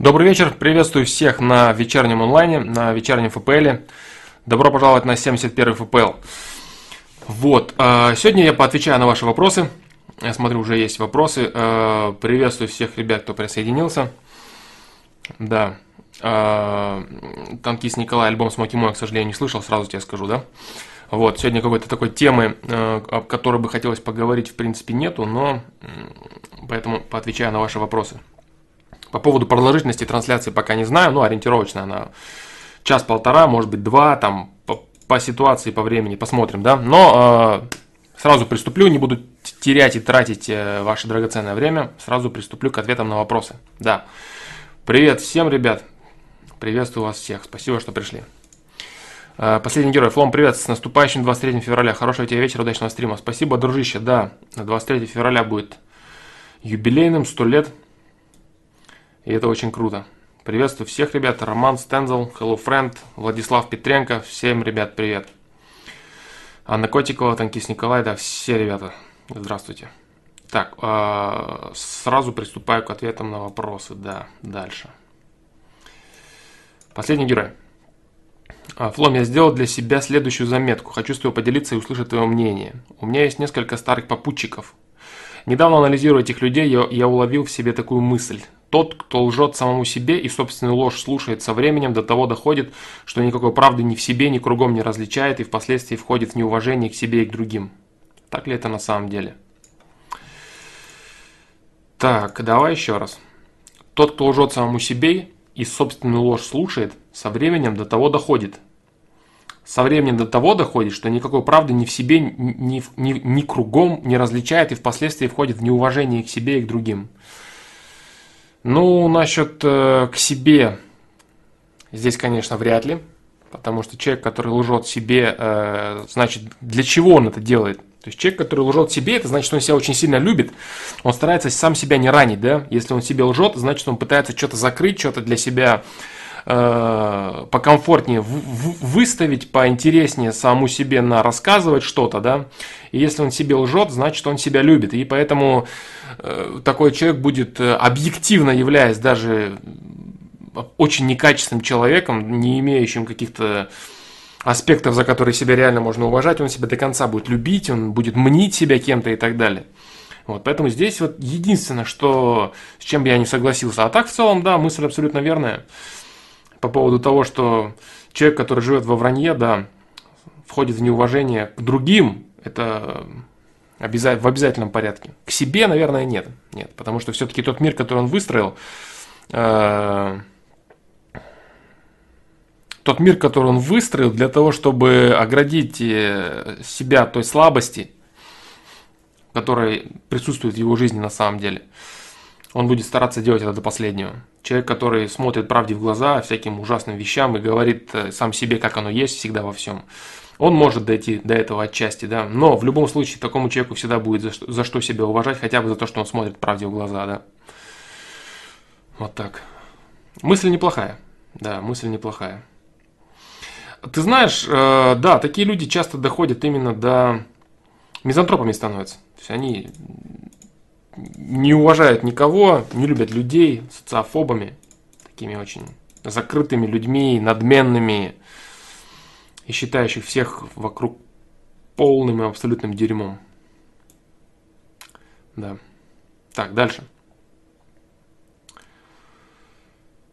Добрый вечер, приветствую всех на вечернем онлайне, на вечернем ФПЛ. Добро пожаловать на 71 ФПЛ. Вот, а, сегодня я поотвечаю на ваши вопросы. Я смотрю, уже есть вопросы. А, приветствую всех ребят, кто присоединился. Да, а, танкист Николай, альбом «Смоки мой», к сожалению, не слышал, сразу тебе скажу, да? Вот, сегодня какой-то такой темы, о которой бы хотелось поговорить, в принципе, нету, но поэтому поотвечаю на ваши вопросы. По поводу продолжительности трансляции пока не знаю, но ориентировочно она час-полтора, может быть два, там по, по ситуации, по времени, посмотрим, да. Но э, сразу приступлю, не буду терять и тратить э, ваше драгоценное время, сразу приступлю к ответам на вопросы. Да. Привет всем, ребят. Приветствую вас всех. Спасибо, что пришли. Э, последний герой. Флом, привет. С наступающим 23 февраля. Хорошего тебе вечера, удачного стрима. Спасибо, дружище. Да, 23 февраля будет юбилейным, 100 лет и это очень круто. Приветствую всех ребят. Роман Стензел, Hello Friend, Владислав Петренко. Всем ребят привет. Анна Котикова, Танкист Николай, да, все ребята. Здравствуйте. Так, э, сразу приступаю к ответам на вопросы. Да, дальше. Последний герой. А, Флом, я сделал для себя следующую заметку. Хочу с тобой поделиться и услышать твое мнение. У меня есть несколько старых попутчиков. Недавно анализируя этих людей, я, я уловил в себе такую мысль. Тот, кто лжет самому себе и собственную ложь слушает со временем, до того доходит, что никакой правды ни в себе, ни кругом не различает и впоследствии входит в неуважение к себе и к другим. Так ли это на самом деле? Так, давай еще раз. Тот, кто лжет самому себе и собственную ложь слушает, со временем до того доходит. Со временем до того доходит, что никакой правды ни в себе, ни, ни, ни кругом не различает и впоследствии входит в неуважение к себе и к другим. Ну, насчет э, к себе, здесь, конечно, вряд ли, потому что человек, который лжет себе, э, значит, для чего он это делает? То есть человек, который лжет себе, это значит, что он себя очень сильно любит, он старается сам себя не ранить, да? Если он себе лжет, значит, он пытается что-то закрыть, что-то для себя э, покомфортнее в, в, выставить, поинтереснее саму себе на рассказывать что-то, да? И если он себе лжет, значит, он себя любит, и поэтому Э, такой человек будет, э, объективно являясь даже очень некачественным человеком, не имеющим каких-то аспектов, за которые себя реально можно уважать, он себя до конца будет любить, он будет мнить себя кем-то и так далее. Вот, поэтому здесь вот единственное, что, с чем бы я не согласился. А так в целом, да, мысль абсолютно верная. По поводу того, что человек, который живет во вранье, да, входит в неуважение к другим, это в обязательном порядке. К себе, наверное, нет. Нет, потому что все-таки тот мир, который он выстроил, э- тот мир, который он выстроил для того, чтобы оградить э, себя той слабости, которая присутствует в его жизни на самом деле, он будет стараться делать это до последнего. Человек, который смотрит правде в глаза, всяким ужасным вещам и говорит э, сам себе, как оно есть, всегда во всем он может дойти до этого отчасти, да, но в любом случае такому человеку всегда будет за что, за что себя уважать, хотя бы за то, что он смотрит правде в глаза, да. Вот так. Мысль неплохая, да, мысль неплохая. Ты знаешь, э, да, такие люди часто доходят именно до мизантропами становятся. То есть они не уважают никого, не любят людей, социофобами, такими очень закрытыми людьми, надменными, и считающих всех вокруг полным и абсолютным дерьмом. Да. Так, дальше.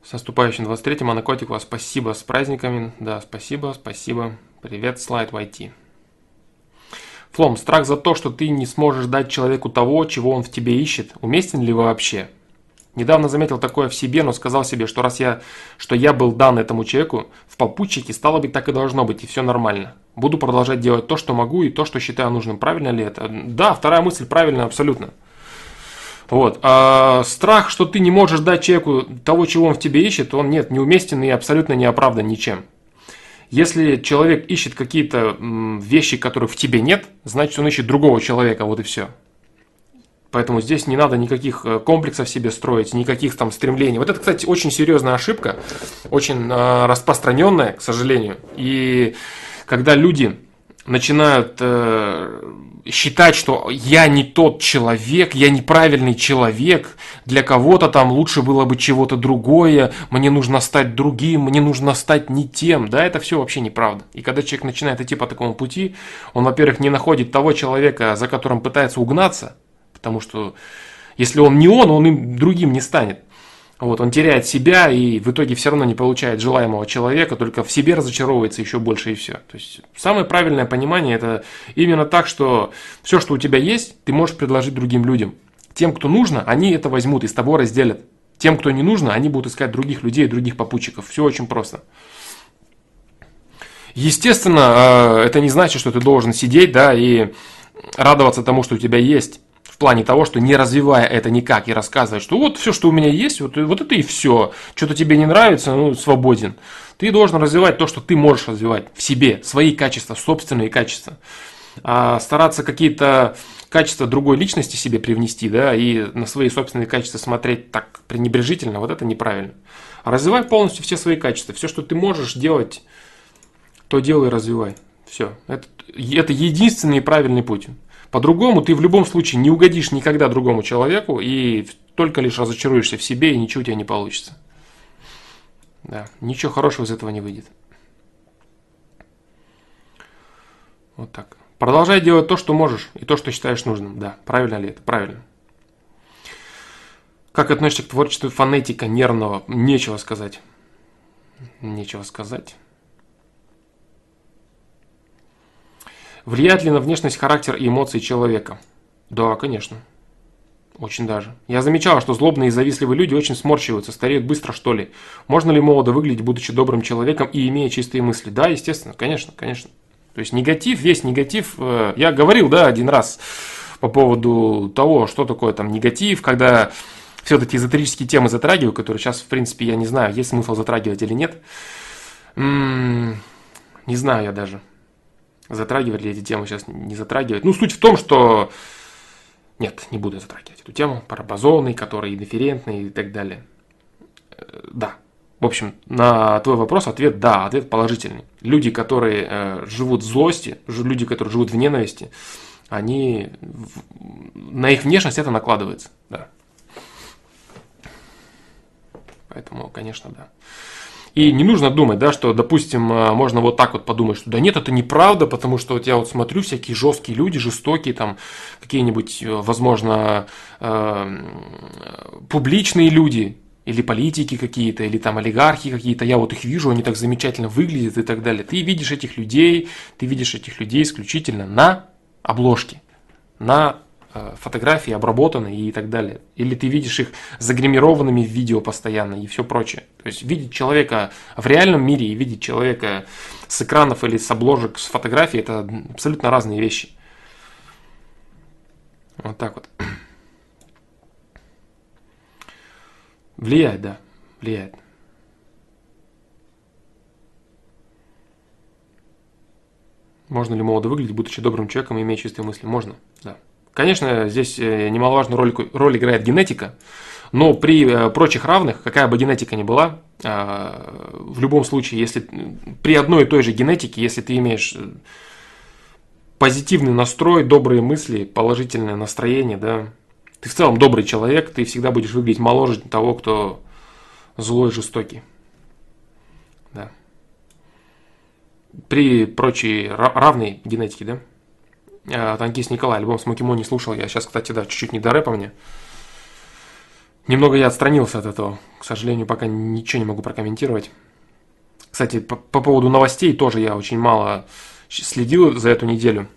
С наступающим 23-м, Анна Котикова, спасибо с праздниками. Да, спасибо, спасибо. Привет, слайд в Флом, страх за то, что ты не сможешь дать человеку того, чего он в тебе ищет, уместен ли вообще? Недавно заметил такое в себе, но сказал себе, что раз я, что я был дан этому человеку в попутчике, стало быть, так и должно быть, и все нормально. Буду продолжать делать то, что могу, и то, что считаю нужным. Правильно ли это? Да, вторая мысль правильная абсолютно. Вот. А страх, что ты не можешь дать человеку того, чего он в тебе ищет, он нет, неуместен и абсолютно не оправдан ничем. Если человек ищет какие-то вещи, которых в тебе нет, значит он ищет другого человека, вот и все. Поэтому здесь не надо никаких э, комплексов себе строить, никаких там стремлений. Вот это, кстати, очень серьезная ошибка, очень э, распространенная, к сожалению. И когда люди начинают э, считать, что я не тот человек, я неправильный человек, для кого-то там лучше было бы чего-то другое, мне нужно стать другим, мне нужно стать не тем, да, это все вообще неправда. И когда человек начинает идти по такому пути, он, во-первых, не находит того человека, за которым пытается угнаться, потому что если он не он, он им другим не станет. Вот, он теряет себя и в итоге все равно не получает желаемого человека, только в себе разочаровывается еще больше и все. То есть самое правильное понимание это именно так, что все, что у тебя есть, ты можешь предложить другим людям. Тем, кто нужно, они это возьмут и с тобой разделят. Тем, кто не нужно, они будут искать других людей, других попутчиков. Все очень просто. Естественно, э, это не значит, что ты должен сидеть, да, и радоваться тому, что у тебя есть плане того, что не развивая это никак и рассказывая, что вот все, что у меня есть, вот, вот это и все. Что-то тебе не нравится, ну, свободен. Ты должен развивать то, что ты можешь развивать в себе, свои качества, собственные качества. А стараться какие-то качества другой личности себе привнести, да, и на свои собственные качества смотреть так пренебрежительно, вот это неправильно. развивай полностью все свои качества. Все, что ты можешь делать, то делай и развивай. Все. Это, это единственный правильный путь. По-другому ты в любом случае не угодишь никогда другому человеку и только лишь разочаруешься в себе и ничего у тебя не получится. Да, ничего хорошего из этого не выйдет. Вот так. Продолжай делать то, что можешь, и то, что считаешь нужным. Да, правильно ли это? Правильно. Как относишься к творчеству фонетика нервного? Нечего сказать. Нечего сказать. Влияет ли на внешность, характер и эмоции человека? Да, конечно. Очень даже. Я замечал, что злобные и завистливые люди очень сморщиваются, стареют быстро, что ли. Можно ли молодо выглядеть, будучи добрым человеком и имея чистые мысли? Да, естественно, конечно, конечно. То есть негатив, весь негатив, э, я говорил, да, один раз по поводу того, что такое там негатив, когда все вот эти эзотерические темы затрагиваю, которые сейчас, в принципе, я не знаю, есть смысл затрагивать или нет. М-м, не знаю я даже затрагивать ли эти темы сейчас не затрагивать. Ну, суть в том, что нет, не буду затрагивать эту тему. Парабозоны, которые индифферентны и так далее. Э, да. В общем, на твой вопрос ответ да, ответ положительный. Люди, которые э, живут в злости, люди, которые живут в ненависти, они на их внешность это накладывается, да. Поэтому, конечно, да. И не нужно думать, да, что, допустим, э, можно вот так вот подумать, что да нет, это неправда, потому что вот я вот смотрю всякие жесткие люди, жестокие, там какие-нибудь, э, возможно, э, публичные люди, или политики какие-то, или там олигархи какие-то, я вот их вижу, они так замечательно выглядят и так далее. Ты видишь этих людей, ты видишь этих людей исключительно на обложке, на фотографии обработаны и так далее. Или ты видишь их загримированными в видео постоянно и все прочее. То есть видеть человека в реальном мире и видеть человека с экранов или с обложек с фотографий это абсолютно разные вещи. Вот так вот. Влияет, да, влияет. Можно ли молодо выглядеть, будучи добрым человеком и иметь чистые мысли? Можно, да. Конечно, здесь э, немаловажную роль, роль играет генетика, но при э, прочих равных, какая бы генетика ни была, э, в любом случае, если при одной и той же генетике, если ты имеешь позитивный настрой, добрые мысли, положительное настроение, да, ты в целом добрый человек, ты всегда будешь выглядеть моложе того, кто злой, жестокий. Да. При прочей равной генетике, да. Э, танкист Николай, альбом Смокимо не слушал. Я сейчас, кстати, да, чуть-чуть не до рэпа мне. Немного я отстранился от этого. К сожалению, пока ничего не могу прокомментировать. Кстати, по, по поводу новостей тоже я очень мало следил за эту неделю.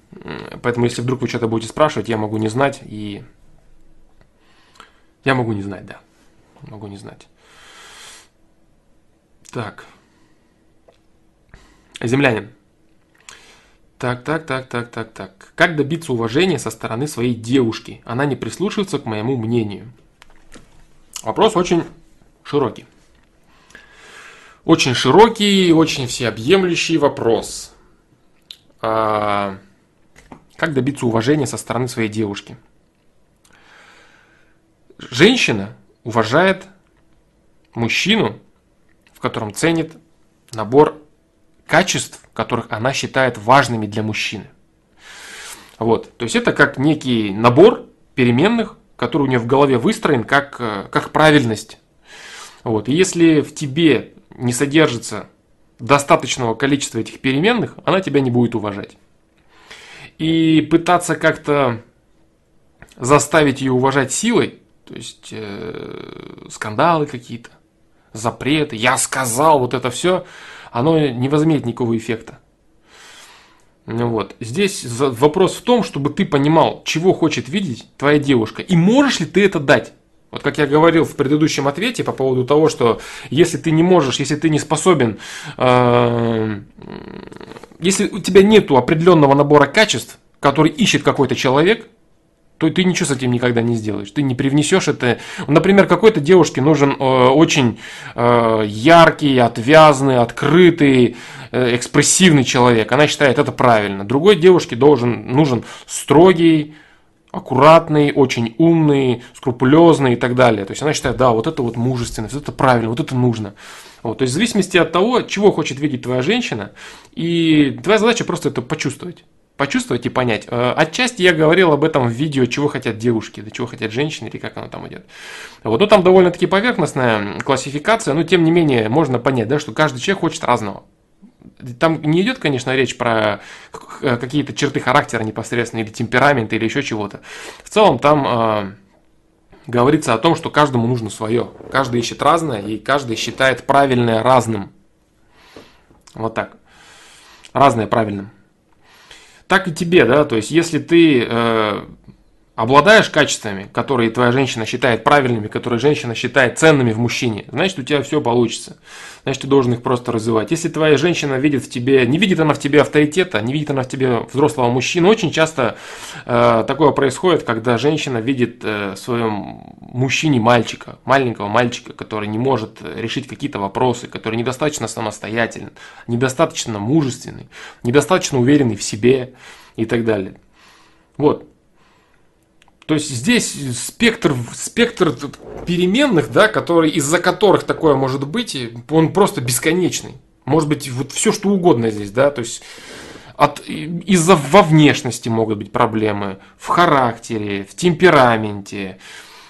Поэтому, если вдруг вы что-то будете спрашивать, я могу не знать. И я могу не знать, да. Могу не знать. Так. Землянин. Так, так, так, так, так, так. Как добиться уважения со стороны своей девушки? Она не прислушивается к моему мнению. Вопрос очень широкий. Очень широкий, очень всеобъемлющий вопрос. А, как добиться уважения со стороны своей девушки? Женщина уважает мужчину, в котором ценит набор качеств, которых она считает важными для мужчины. Вот. То есть это как некий набор переменных, который у нее в голове выстроен как, э, как правильность. Вот. И если в тебе не содержится достаточного количества этих переменных, она тебя не будет уважать. И пытаться как-то заставить ее уважать силой, то есть э, скандалы какие-то, запреты, я сказал, вот это все, оно не возымеет никакого эффекта. Вот. Здесь вопрос в том, чтобы ты понимал, чего хочет видеть твоя девушка, и можешь ли ты это дать. Вот как я говорил в предыдущем ответе по поводу того, что если ты не можешь, если ты не способен, э, если у тебя нет определенного набора качеств, который ищет какой-то человек, то ты ничего с этим никогда не сделаешь. Ты не привнесешь это. Например, какой-то девушке нужен э, очень э, яркий, отвязный, открытый, э, экспрессивный человек. Она считает это правильно. Другой девушке должен, нужен строгий, аккуратный, очень умный, скрупулезный и так далее. То есть она считает, да, вот это вот мужественность, вот это правильно, вот это нужно. Вот, то есть в зависимости от того, чего хочет видеть твоя женщина, и твоя задача просто это почувствовать почувствовать и понять. Э, отчасти я говорил об этом в видео, чего хотят девушки, да чего хотят женщины, или как оно там идет. Вот, ну там довольно-таки поверхностная классификация, но тем не менее можно понять, да, что каждый человек хочет разного. Там не идет, конечно, речь про э, какие-то черты характера непосредственно, или темперамент, или еще чего-то. В целом там э, говорится о том, что каждому нужно свое. Каждый ищет разное, и каждый считает правильное разным. Вот так. Разное правильным так и тебе, да, то есть если ты э, обладаешь качествами, которые твоя женщина считает правильными, которые женщина считает ценными в мужчине, значит у тебя все получится. Значит ты должен их просто развивать. Если твоя женщина видит в тебе, не видит она в тебе авторитета, не видит она в тебе взрослого мужчину, очень часто э, такое происходит, когда женщина видит э, своем мужчине мальчика, маленького мальчика, который не может решить какие-то вопросы, который недостаточно самостоятельный, недостаточно мужественный, недостаточно уверенный в себе и так далее. Вот. То есть здесь спектр, спектр переменных, да, которые, из-за которых такое может быть, он просто бесконечный. Может быть, вот все что угодно здесь, да, то есть от, из-за во внешности могут быть проблемы, в характере, в темпераменте,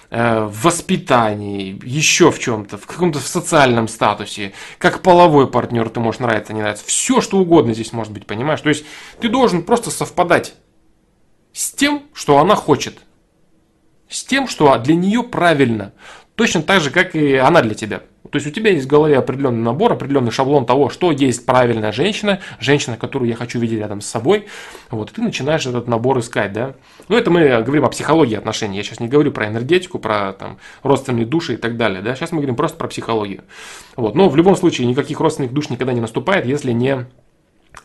э, в воспитании, еще в чем-то, в каком-то социальном статусе, как половой партнер ты можешь нравиться, не нравиться. Все что угодно здесь может быть, понимаешь? То есть ты должен просто совпадать с тем, что она хочет с тем, что для нее правильно, точно так же, как и она для тебя. То есть у тебя есть в голове определенный набор, определенный шаблон того, что есть правильная женщина, женщина, которую я хочу видеть рядом с собой. Вот, и ты начинаешь этот набор искать, да. Ну, это мы говорим о психологии отношений. Я сейчас не говорю про энергетику, про там, родственные души и так далее, да. Сейчас мы говорим просто про психологию. Вот, но в любом случае никаких родственных душ никогда не наступает, если не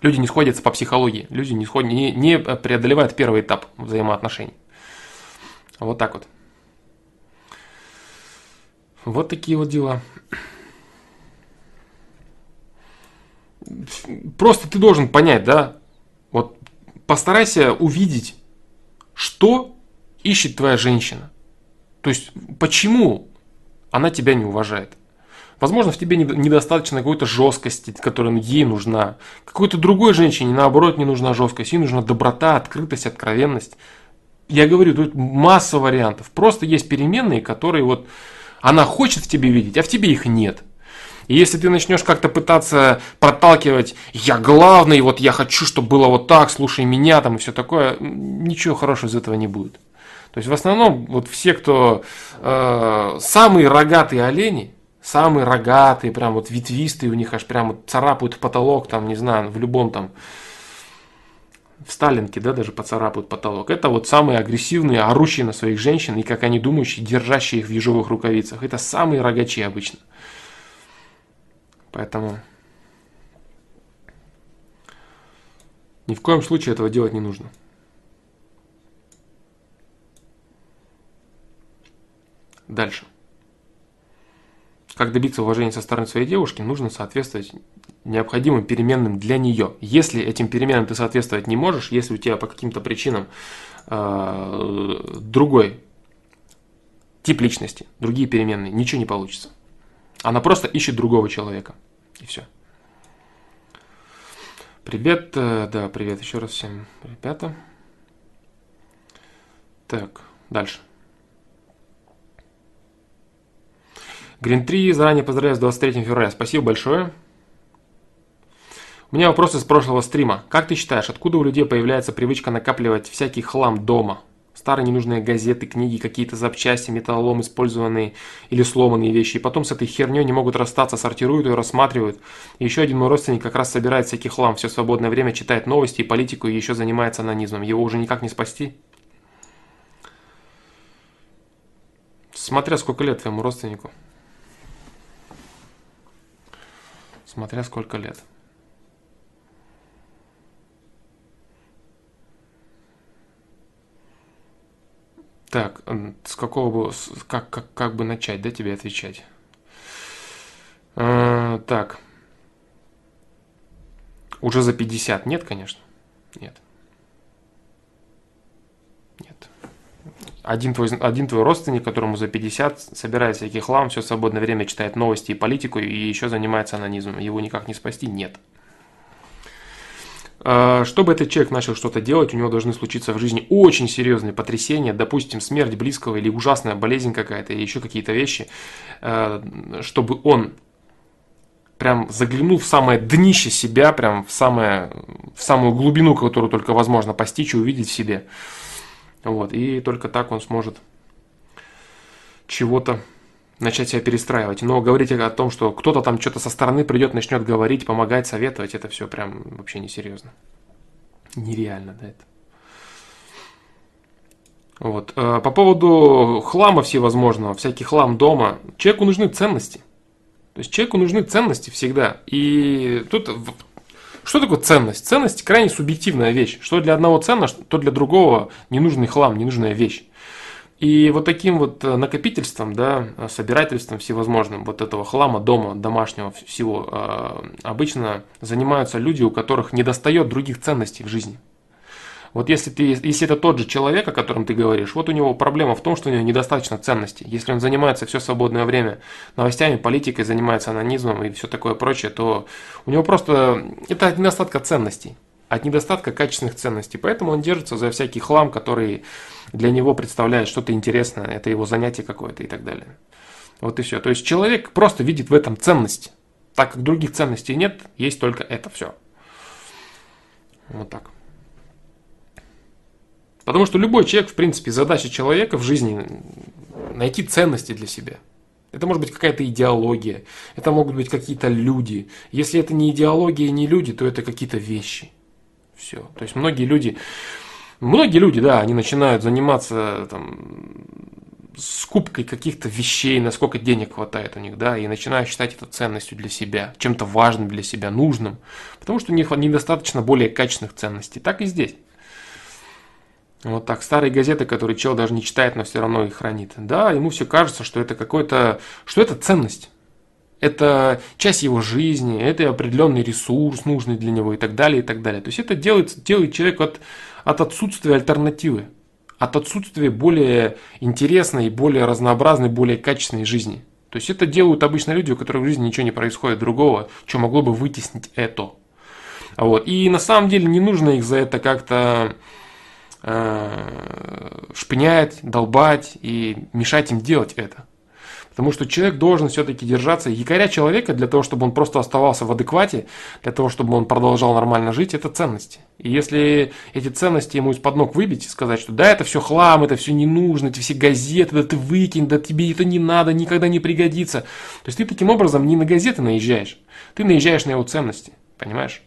люди не сходятся по психологии, люди не, сходят, не, не преодолевают первый этап взаимоотношений. Вот так вот. Вот такие вот дела. Просто ты должен понять, да, вот постарайся увидеть, что ищет твоя женщина. То есть, почему она тебя не уважает. Возможно, в тебе недостаточно какой-то жесткости, которая ей нужна. Какой-то другой женщине, наоборот, не нужна жесткость. Ей нужна доброта, открытость, откровенность я говорю, тут масса вариантов. Просто есть переменные, которые вот она хочет в тебе видеть, а в тебе их нет. И если ты начнешь как-то пытаться проталкивать, я главный, вот я хочу, чтобы было вот так, слушай меня там и все такое, ничего хорошего из этого не будет. То есть в основном вот все, кто э, самые рогатые олени, самые рогатые, прям вот ветвистые, у них аж прям вот царапают потолок, там, не знаю, в любом там в Сталинке, да, даже поцарапают потолок. Это вот самые агрессивные, орущие на своих женщин и, как они думающие, держащие их в ежовых рукавицах. Это самые рогачи обычно. Поэтому ни в коем случае этого делать не нужно. Дальше. Как добиться уважения со стороны своей девушки, нужно соответствовать необходимым переменным для нее. Если этим переменным ты соответствовать не можешь, если у тебя по каким-то причинам э, другой тип личности, другие переменные, ничего не получится. Она просто ищет другого человека. И все. Привет, э, да, привет еще раз всем, ребята. Так, дальше. Green 3, заранее поздравляю с 23 февраля. Спасибо большое. У меня вопрос из прошлого стрима. Как ты считаешь, откуда у людей появляется привычка накапливать всякий хлам дома? Старые ненужные газеты, книги, какие-то запчасти, металлолом, использованные или сломанные вещи. И потом с этой херней не могут расстаться, сортируют ее, рассматривают. И еще один мой родственник как раз собирает всякий хлам, все свободное время читает новости и политику, и еще занимается анонизмом. Его уже никак не спасти? Смотря сколько лет твоему родственнику. Смотря сколько лет. Так, с какого бы, как, как, как бы начать, да, тебе отвечать? А, так. Уже за 50 нет, конечно. Нет. Нет. Один твой, один твой родственник, которому за 50, собирает всякий хлам, все свободное время читает новости и политику, и еще занимается анонизмом. Его никак не спасти? Нет. Чтобы этот человек начал что-то делать, у него должны случиться в жизни очень серьезные потрясения, допустим, смерть близкого или ужасная болезнь какая-то, или еще какие-то вещи, а, чтобы он прям заглянул в самое днище себя, прям в, самое, в самую глубину, которую только возможно постичь и увидеть в себе. Вот, и только так он сможет чего-то начать себя перестраивать. Но говорить о том, что кто-то там что-то со стороны придет, начнет говорить, помогать, советовать, это все прям вообще несерьезно. Нереально, да, это. Вот. Э, по поводу хлама всевозможного, всякий хлам дома, человеку нужны ценности. То есть человеку нужны ценности всегда. И тут что такое ценность? Ценность крайне субъективная вещь. Что для одного ценно, то для другого ненужный хлам, ненужная вещь. И вот таким вот э, накопительством, да, э, собирательством всевозможным вот этого хлама дома, домашнего всего, э, обычно занимаются люди, у которых не достает других ценностей в жизни. Вот если, ты, если это тот же человек, о котором ты говоришь, вот у него проблема в том, что у него недостаточно ценностей. Если он занимается все свободное время новостями, политикой, занимается анонизмом и все такое прочее, то у него просто это недостатка ценностей, от недостатка качественных ценностей. Поэтому он держится за всякий хлам, который для него представляет что-то интересное, это его занятие какое-то и так далее. Вот и все. То есть человек просто видит в этом ценность. Так как других ценностей нет, есть только это все. Вот так. Потому что любой человек, в принципе, задача человека в жизни найти ценности для себя. Это может быть какая-то идеология, это могут быть какие-то люди. Если это не идеология не люди, то это какие-то вещи. Все. То есть многие люди Многие люди, да, они начинают заниматься там, скупкой каких-то вещей, насколько денег хватает у них, да, и начинают считать это ценностью для себя, чем-то важным для себя, нужным, потому что у них недостаточно более качественных ценностей. Так и здесь. Вот так, старые газеты, которые чел даже не читает, но все равно их хранит. Да, ему все кажется, что это какой-то, что это ценность. Это часть его жизни, это определенный ресурс нужный для него и так далее, и так далее. То есть это делает, делает человек от от отсутствия альтернативы, от отсутствия более интересной, более разнообразной, более качественной жизни. То есть это делают обычно люди, у которых в жизни ничего не происходит другого, что могло бы вытеснить это. Вот. И на самом деле не нужно их за это как-то э, шпынять, долбать и мешать им делать это. Потому что человек должен все-таки держаться. Якоря человека для того, чтобы он просто оставался в адеквате, для того, чтобы он продолжал нормально жить, это ценности. И если эти ценности ему из-под ног выбить и сказать, что да, это все хлам, это все не нужно, эти все газеты, да ты выкинь, да тебе это не надо, никогда не пригодится. То есть ты таким образом не на газеты наезжаешь, ты наезжаешь на его ценности, понимаешь?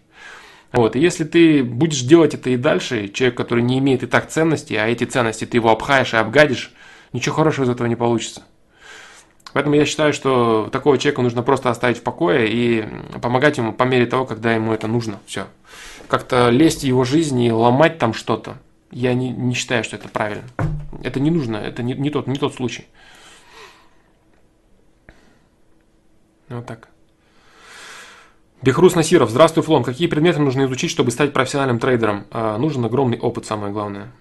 Вот, и если ты будешь делать это и дальше, человек, который не имеет и так ценностей, а эти ценности ты его обхаешь и обгадишь, ничего хорошего из этого не получится. Поэтому я считаю, что такого человека нужно просто оставить в покое и помогать ему по мере того, когда ему это нужно. Все. Как-то лезть в его жизнь и ломать там что-то. Я не, не считаю, что это правильно. Это не нужно, это не, не, тот, не тот случай. Вот так. Бехрус Насиров. Здравствуй, Флом. Какие предметы нужно изучить, чтобы стать профессиональным трейдером? А, нужен огромный опыт, самое главное.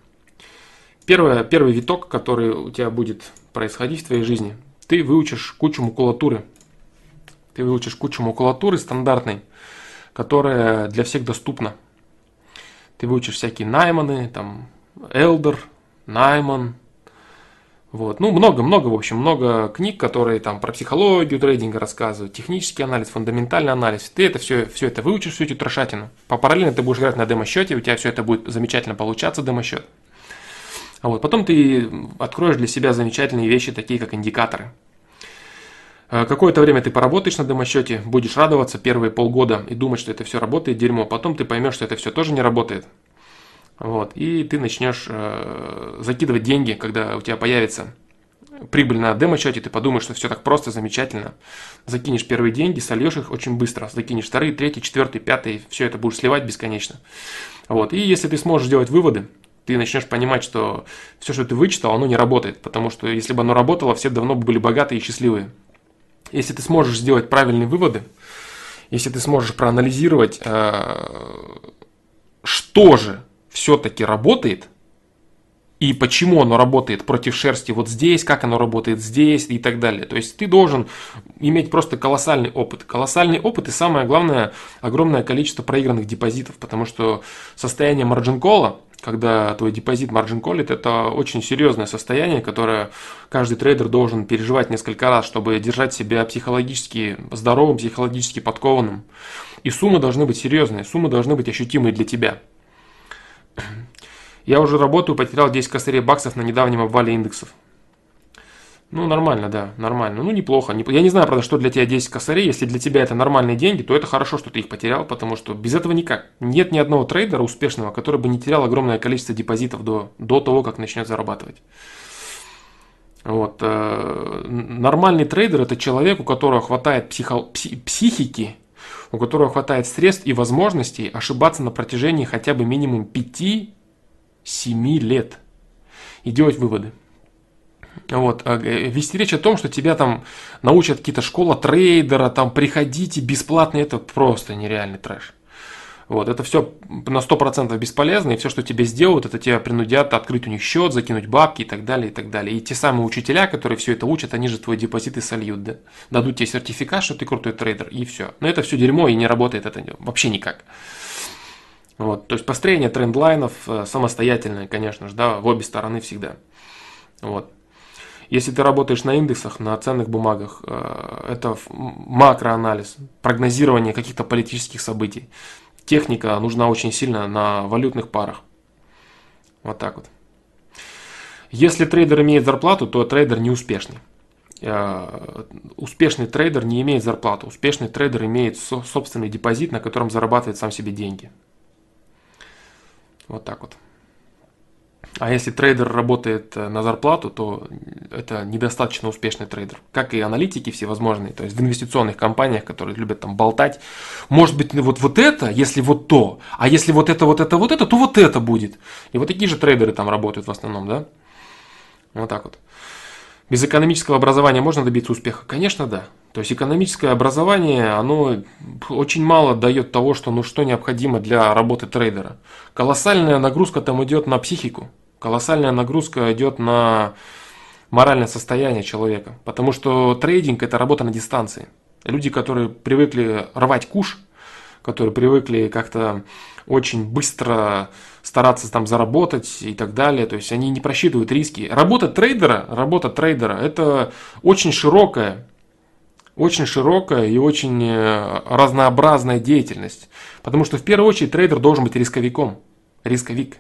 Первое, первый виток, который у тебя будет происходить в твоей жизни, ты выучишь кучу макулатуры. Ты выучишь кучу макулатуры стандартной, которая для всех доступна. Ты выучишь всякие найманы, там, Элдер, Найман, вот. Ну, много-много, в общем, много книг, которые там про психологию трейдинга рассказывают, технический анализ, фундаментальный анализ. Ты это все, все это выучишь, всю эту трошатину. По параллельно ты будешь играть на демо-счете, у тебя все это будет замечательно получаться, демо-счет. А вот потом ты откроешь для себя замечательные вещи, такие как индикаторы. А какое-то время ты поработаешь на демо-счете, будешь радоваться первые полгода и думать, что это все работает, дерьмо. Потом ты поймешь, что это все тоже не работает. Вот, и ты начнешь э, закидывать деньги, когда у тебя появится прибыль на демо-счете, ты подумаешь, что все так просто, замечательно. Закинешь первые деньги, сольешь их очень быстро. Закинешь вторые, третьи, четвертые, пятые, все это будешь сливать бесконечно. Вот, и если ты сможешь сделать выводы, ты начнешь понимать, что все, что ты вычитал, оно не работает. Потому что если бы оно работало, все давно бы были богатые и счастливые. Если ты сможешь сделать правильные выводы, если ты сможешь проанализировать, э, что же все-таки работает, и почему оно работает против шерсти вот здесь, как оно работает здесь и так далее. То есть ты должен иметь просто колоссальный опыт. Колоссальный опыт и самое главное, огромное количество проигранных депозитов, потому что состояние марджин кола, когда твой депозит марджин колит, это очень серьезное состояние, которое каждый трейдер должен переживать несколько раз, чтобы держать себя психологически здоровым, психологически подкованным. И суммы должны быть серьезные, суммы должны быть ощутимые для тебя. Я уже работаю, потерял 10 косарей баксов на недавнем обвале индексов. Ну, нормально, да, нормально. Ну, неплохо. Я не знаю, правда, что для тебя 10 косарей. Если для тебя это нормальные деньги, то это хорошо, что ты их потерял, потому что без этого никак. Нет ни одного трейдера успешного, который бы не терял огромное количество депозитов до, до того, как начнет зарабатывать. Вот. Э, нормальный трейдер – это человек, у которого хватает психо, пси, психики у которого хватает средств и возможностей ошибаться на протяжении хотя бы минимум 5-7 лет и делать выводы. Вот, а, э, вести речь о том, что тебя там научат какие-то школа трейдера, там приходите бесплатно, это просто нереальный трэш. Вот, это все на 100% бесполезно, и все, что тебе сделают, это тебя принудят открыть у них счет, закинуть бабки и так далее, и так далее. И те самые учителя, которые все это учат, они же твой депозит и сольют, да? Дадут тебе сертификат, что ты крутой трейдер, и все. Но это все дерьмо, и не работает это вообще никак. Вот, то есть построение трендлайнов э, самостоятельное, конечно же, да, в обе стороны всегда. Вот. Если ты работаешь на индексах, на ценных бумагах, э, это макроанализ, прогнозирование каких-то политических событий техника нужна очень сильно на валютных парах. Вот так вот. Если трейдер имеет зарплату, то трейдер не успешный. Э, успешный трейдер не имеет зарплату. Успешный трейдер имеет собственный депозит, на котором зарабатывает сам себе деньги. Вот так вот. А если трейдер работает э, на зарплату, то это недостаточно успешный трейдер. Как и аналитики всевозможные, то есть в инвестиционных компаниях, которые любят там болтать. Может быть, вот, вот это, если вот то, а если вот это, вот это, вот это, то вот это будет. И вот такие же трейдеры там работают в основном, да? Вот так вот. Без экономического образования можно добиться успеха? Конечно, да. То есть экономическое образование, оно очень мало дает того, что, ну, что необходимо для работы трейдера. Колоссальная нагрузка там идет на психику колоссальная нагрузка идет на моральное состояние человека. Потому что трейдинг – это работа на дистанции. Люди, которые привыкли рвать куш, которые привыкли как-то очень быстро стараться там заработать и так далее. То есть они не просчитывают риски. Работа трейдера, работа трейдера – это очень широкая, очень широкая и очень э, разнообразная деятельность. Потому что в первую очередь трейдер должен быть рисковиком. Рисковик.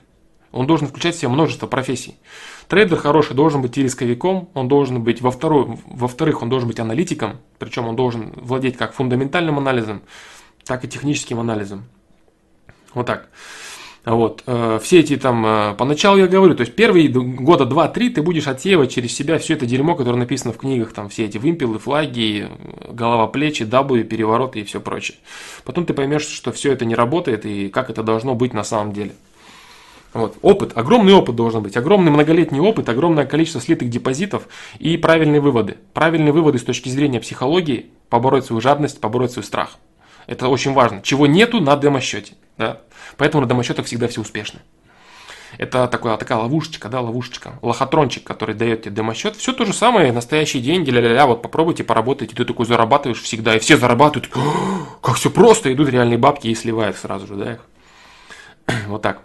Он должен включать в себя множество профессий. Трейдер хороший должен быть и рисковиком, он должен быть, во второй, во-вторых, он должен быть аналитиком, причем он должен владеть как фундаментальным анализом, так и техническим анализом. Вот так. Вот. Э, все эти там, э, поначалу я говорю, то есть первые года два-три ты будешь отсеивать через себя все это дерьмо, которое написано в книгах, там все эти вымпелы, флаги, голова, плечи, W, перевороты и все прочее. Потом ты поймешь, что все это не работает и как это должно быть на самом деле. Вот. Опыт, огромный опыт должен быть, огромный многолетний опыт, огромное количество слитых депозитов и правильные выводы. Правильные выводы с точки зрения психологии, побороть свою жадность, побороть свой страх. Это очень важно. Чего нету на демо-счете. Да? Поэтому на демо-счетах всегда все успешны. Это такая, такая ловушечка, да, ловушечка. Лохотрончик, который дает тебе демо-счет. Все то же самое, настоящие деньги, ля-ля-ля, вот попробуйте, поработайте. Ты такой зарабатываешь всегда, и все зарабатывают. как все просто, идут реальные бабки и сливают сразу же, да, их. Вот так.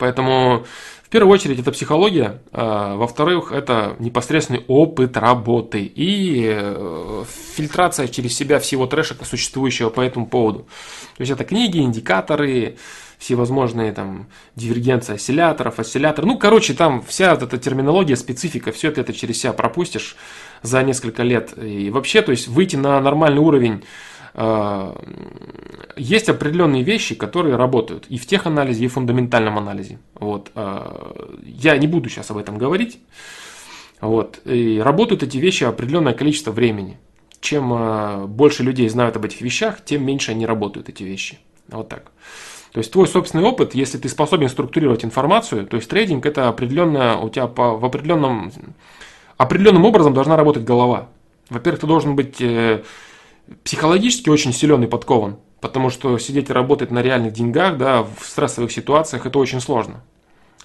Поэтому в первую очередь это психология, а во-вторых, это непосредственный опыт работы и э, фильтрация через себя всего трэша, существующего по этому поводу. То есть это книги, индикаторы, всевозможные там дивергенции осцилляторов, осциллятор. Ну, короче, там вся вот эта терминология, специфика, все ты это через себя пропустишь за несколько лет. И вообще, то есть выйти на нормальный уровень есть определенные вещи, которые работают и в теханализе, и в фундаментальном анализе. Вот. Э, я не буду сейчас об этом говорить. Вот. И работают эти вещи определенное количество времени. Чем э, больше людей знают об этих вещах, тем меньше они работают, эти вещи. Вот так. То есть твой собственный опыт, если ты способен структурировать информацию, то есть трейдинг это определенно у тебя по, в определенном, определенным образом должна работать голова. Во-первых, ты должен быть э, психологически очень силен и подкован, потому что сидеть и работать на реальных деньгах, да, в стрессовых ситуациях это очень сложно.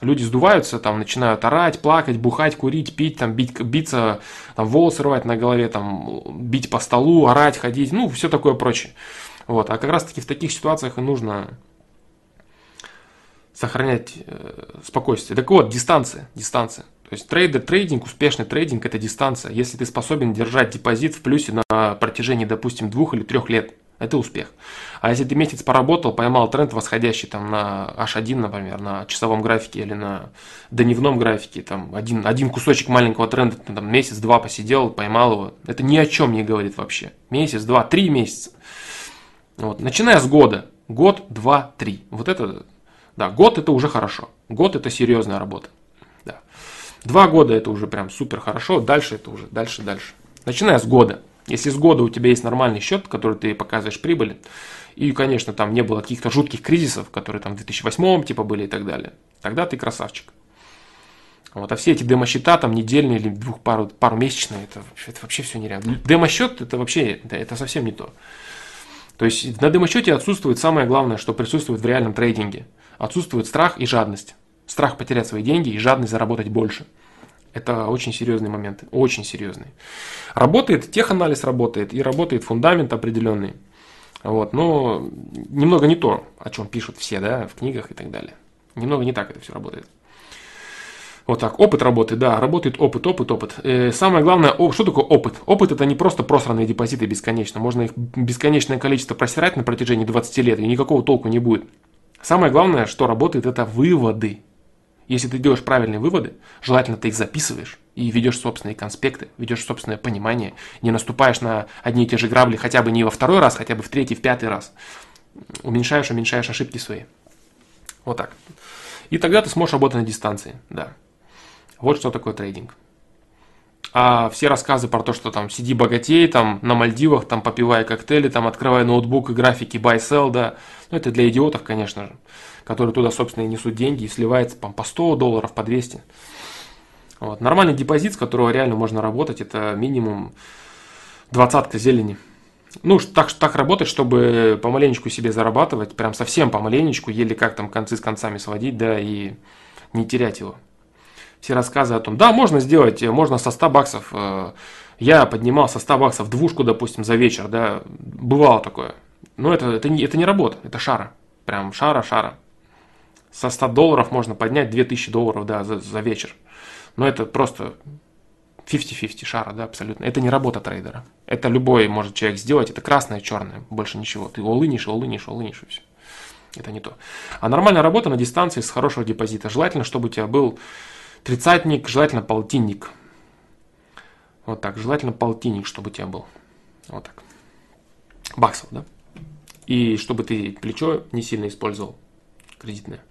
Люди сдуваются, там, начинают орать, плакать, бухать, курить, пить, там, бить, биться, там, волосы рвать на голове, там, бить по столу, орать, ходить, ну, все такое прочее. Вот. А как раз таки в таких ситуациях и нужно сохранять э, спокойствие. Так вот, дистанция, дистанция. То есть трейдер, трейдинг, успешный трейдинг – это дистанция. Если ты способен держать депозит в плюсе на протяжении, допустим, двух или трех лет, это успех. А если ты месяц поработал, поймал тренд восходящий там на H1, например, на часовом графике или на дневном графике, там один, один кусочек маленького тренда, там месяц-два посидел, поймал его, это ни о чем не говорит вообще. Месяц, два, три месяца. Вот. Начиная с года, год, два, три. Вот это да, год это уже хорошо. Год это серьезная работа. Да. Два года это уже прям супер хорошо. Дальше это уже дальше, дальше. Начиная с года. Если с года у тебя есть нормальный счет, который ты показываешь прибыль, и, конечно, там не было каких-то жутких кризисов, которые там в 2008 типа были и так далее, тогда ты красавчик. Вот, а все эти демо-счета, там недельные или двух пару, пару месячные, это, это вообще все нереально. Демо-счет это вообще, это, это совсем не то. То есть на демо-счете отсутствует самое главное, что присутствует в реальном трейдинге – Отсутствует страх и жадность. Страх потерять свои деньги и жадность заработать больше. Это очень серьезные моменты, очень серьезные. Работает теханализ работает и работает фундамент определенный. Вот, но немного не то, о чем пишут все, да, в книгах и так далее. Немного не так это все работает. Вот так, опыт работы, да, работает опыт, опыт, опыт. Э, самое главное, о, что такое опыт? Опыт это не просто просранные депозиты бесконечно. Можно их бесконечное количество просирать на протяжении 20 лет, и никакого толку не будет. Самое главное, что работает, это выводы. Если ты делаешь правильные выводы, желательно ты их записываешь и ведешь собственные конспекты, ведешь собственное понимание, не наступаешь на одни и те же грабли хотя бы не во второй раз, хотя бы в третий, в пятый раз. Уменьшаешь, уменьшаешь ошибки свои. Вот так. И тогда ты сможешь работать на дистанции, да. Вот что такое трейдинг. А все рассказы про то, что там сиди богатей, там на Мальдивах, там попивая коктейли, там открывая ноутбук и графики buy-sell, да, ну, это для идиотов, конечно же, которые туда, собственно, и несут деньги и сливается там, по 100 долларов, по 200. Вот. Нормальный депозит, с которого реально можно работать, это минимум двадцатка зелени. Ну, так, так работать, чтобы помаленечку себе зарабатывать, прям совсем помаленечку, еле как там концы с концами сводить, да, и не терять его. Все рассказы о том, да, можно сделать, можно со 100 баксов, э, я поднимал со 100 баксов двушку, допустим, за вечер, да, бывало такое. Но это, это, не, это не работа, это шара. Прям шара, шара. Со 100 долларов можно поднять 2000 долларов да, за, за вечер. Но это просто 50-50 шара, да, абсолютно. Это не работа трейдера. Это любой может человек сделать. Это красное, черное, больше ничего. Ты улынишь, улынишь, улынишь и все. Это не то. А нормальная работа на дистанции с хорошего депозита. Желательно, чтобы у тебя был тридцатник, желательно полтинник. Вот так, желательно полтинник, чтобы у тебя был. Вот так. Баксов, да? И чтобы ты плечо не сильно использовал кредитное.